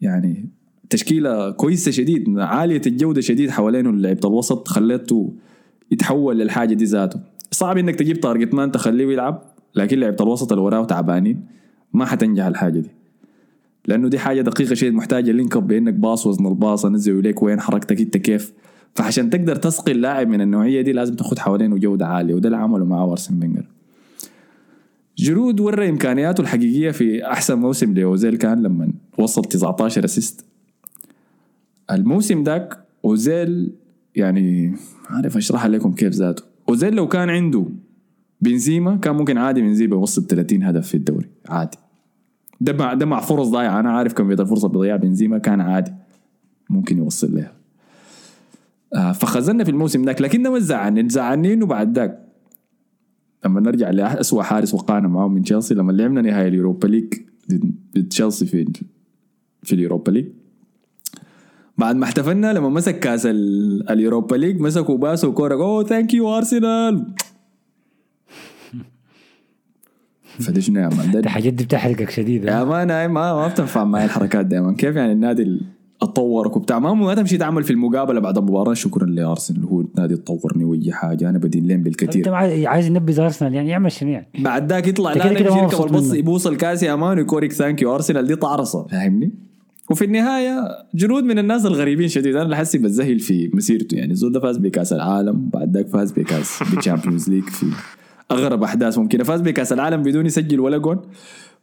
يعني تشكيلة كويسة شديد عالية الجودة شديد حوالينه لعيبه الوسط. خليته يتحول للحاجة دي ذاته. صعب إنك تجيب target man تخليه يلعب لكن لعيبة الوسط اللي وراه تعبانين. ما حتنجح الحاجة دي. لأنه دي حاجة دقيقة شديد محتاجة link up بإنك pass وزن ال pass انزل اليك وين حركتك أنت كيف. فعشان تقدر تسقي اللاعب من النوعية دي لازم تاخد حوالينه جودة عالية وده اللي عمله مع أرسن فينجر جرود ورى إمكانياته الحقيقية في أحسن موسم لأوزيل كان لما وصل 19 assist الموسم ذاك أوزيل يعني عارف اشرحها لكم كيف ذاته. أوزيل لو كان عنده بنزيما كان ممكن عادي بنزيما يوصل 30 هدف في الدوري عادي. ده مع ده مع فرص ضايعة. أنا عارف كميه الفرصه اللي بيضيعها بنزيما كان عادي. ممكن يوصل لها. آه فخزنا في الموسم ذاك لكن ما زعلني زعلني انه بعد ذاك لما نرجع لأسوأ حارس وقعنا معاه من تشيلسي لما لعبنا نهائي اليوروبا ليج ضد تشيلسي في في اليوروبا ليج. بعد ما احتفلنا لما مسك كأس ال- اليوروبا ليج مسكوا باسوا كورك. oh thank you ارسنال فدي شنو يا man الحاجات دي بتحرقك شديد يا man ما ما بتنفع معي الحركات man كيف يعني النادي ال- اتطورك وبتاع ما ما تمشي تعمل في المقابلة بعد المباراه شكرا لأرسنال. هو النادي تطورني واي حاجة. أنا بدين لين أنت بالكثير عايز عايز ينبذ أرسنال؟ يعني يعمل شنو يعني؟ بعد ذاك يطلع أنت لا كده كده ما يمشي يركب مبسوط البص منه. يبوس الكاس يا man ويكوريك thank you. أرسنال دي تعرصه فاهمني؟ وفي النهاية جرود من الناس الغريبين شديد. أنا اللي حسي بتذهل في مسيرته. يعني زول ده فاز بكأس العالم بعد ذاك فاز بكاس بالشامبيونز ليج في أغرب أحداث ممكنة. فاز بكأس العالم بدون يسجل ولا جون.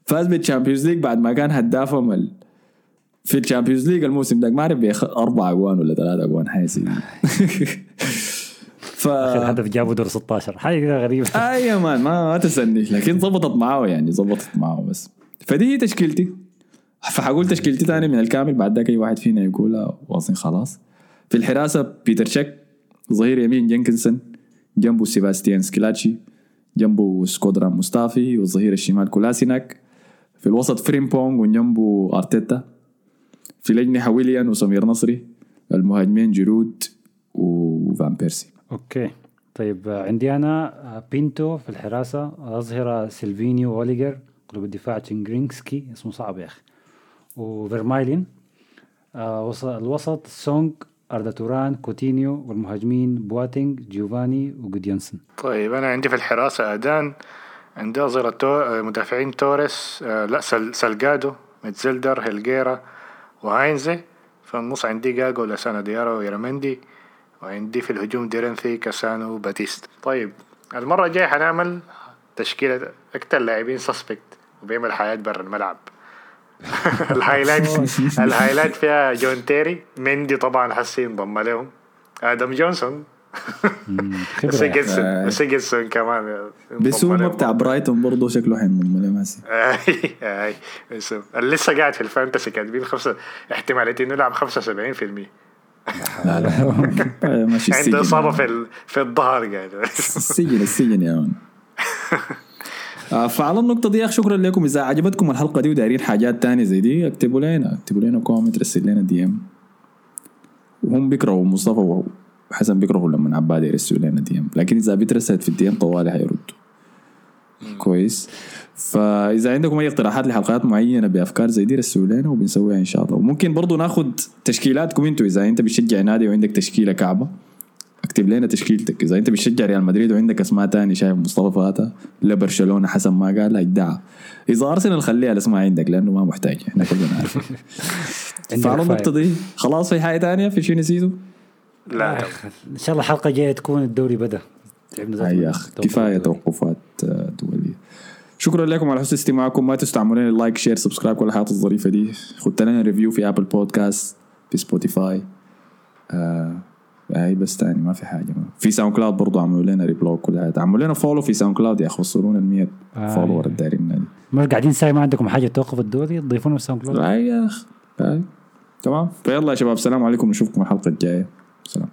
فاز بالشامبيونز ليج بعد ما كان هدافهم ال... في الشامبيونز ليج الموسم ده. ما أعرف. أربع اجوان ولا ثلاثة اجوان حاجة. ف اخر هدف جابه دور 16 حاجة غريبة. [LAUGHS] اي يا man ما ما تسني لكن ظبطت معاه يعني ظبطت معاه بس. فدي هي تشكيلتي. فحقول تشكيلتي تاني من الكامل. بعد ذاك أي واحد فينا يقولها واصلين خلاص. في الحراسة بيتر تشيك ظهير يمين جينكنسون جنبه سيباستيان سكيلاتشي. جنبه سكودران مصطفي والظهير الشمال كولاسيناك. في الوسط فريمبونج وجنبه أرتيتا. في الأجنحة ويليان وسمير نصري. المهاجمين جرود وفان بيرسي. okay. طيب عندي أنا آه، بينتو في الحراسة أظهرة سيلفينيو واوليجر قلوب الدفاع تشنجرينسكي اسمه صعب يا أخي. وفيرمايلين آه وسط الوسط سونج أردا توران كوتينيو والمهاجمين بواتينج جيوفاني وجوديونسون طيب أنا عندي في الحراسة أدان عندي أظهرة تو... مدافعين توريس آه لا سل... متزلدر هيلجيرا وهاينزي. في النص عندي جاجو لسانا ديارو ويرمندي وعندي في الهجوم ديرنثي كاسانو باتيست. طيب المرة الجاية حنعمل تشكيلة أكتر لاعبين suspect وبيعمل حاجات برا الملعب. [LAUGHS] ال highlight [LAUGHS] ال highlight فيها جون تيري. مندي طبعا حسي انضم لهم آدم جونسون. [LAUGHS] سيجنسون سيجنسون كمان بسومة بتاع برايتون برضه شكله حينضم لهم هسي آي لسه قاعد في ال fantasy كاتبين خمسة احتمالية إنه يلعب 75% لا لا. ماشي عنده إصابة في ال... في الظهر قاعد. السجن السجن يا man. آه، فعلى النقطة دي شكرا لكم. إذا عجبتكم الحلقة دي ودايرين حاجات تانية زي دي اكتبوا لنا اكتبوا لنا comment رسل لنا DM وهم بيكرهوا مصطفى وحسن بيكرهوا لما عباد يرسلوا لنا DM لكن إذا بترسلت في ال DM طوالي حيردوا كويس. فإذا عندكم أي اقتراحات لحلقات معينة بأفكار زي دي رسلوا لنا وبنسويها إن شاء الله. وممكن برضو ناخد تشكيلاتكم أنتوا إذا أنت بتشجع نادي وعندك تشكيلة كعبة. أكتب لنا تشكيلتك. إذا أنت بتشجع ريال مدريد وعندك أسماء تاني شايف مصطفى فاتا لبرشلونة حسب ما قال لا ادعى إذا أرسنال خليها الأسماء عندك لأنه ما محتاج. إحنا كلنا عارفين [LAUGHS] فعلى النقطة دي. خلاص في حاجة تانية في شنو نسيته؟ لا. إن شاء الله الحلقة الجايه تكون الدوري بدأ. اي يا اخ كفاية توقفات آه، دوليه شكرا لكم على حسن استماعكم. ما تنسوا تعملوا لنا like share subscribe كل الحاجات الظريفة دي. ختوا لنا review في Apple Podcast في Spotify آه هاي بس تاني ما في حاجة. ما. في SoundCloud برضه عملوا لنا reblog كل هذا. عملوا لنا follow في SoundCloud يا أخي وصلونا ال 100 آه. follower الدارين دي ما قاعدين ساي ما عندكم حاجة توقف الدوري؟ تضيفونا في ال SoundCloud لا يا أخي. تمام؟ فيلا يا شباب السلام عليكم نشوفكم الحلقة الجاية. سلام.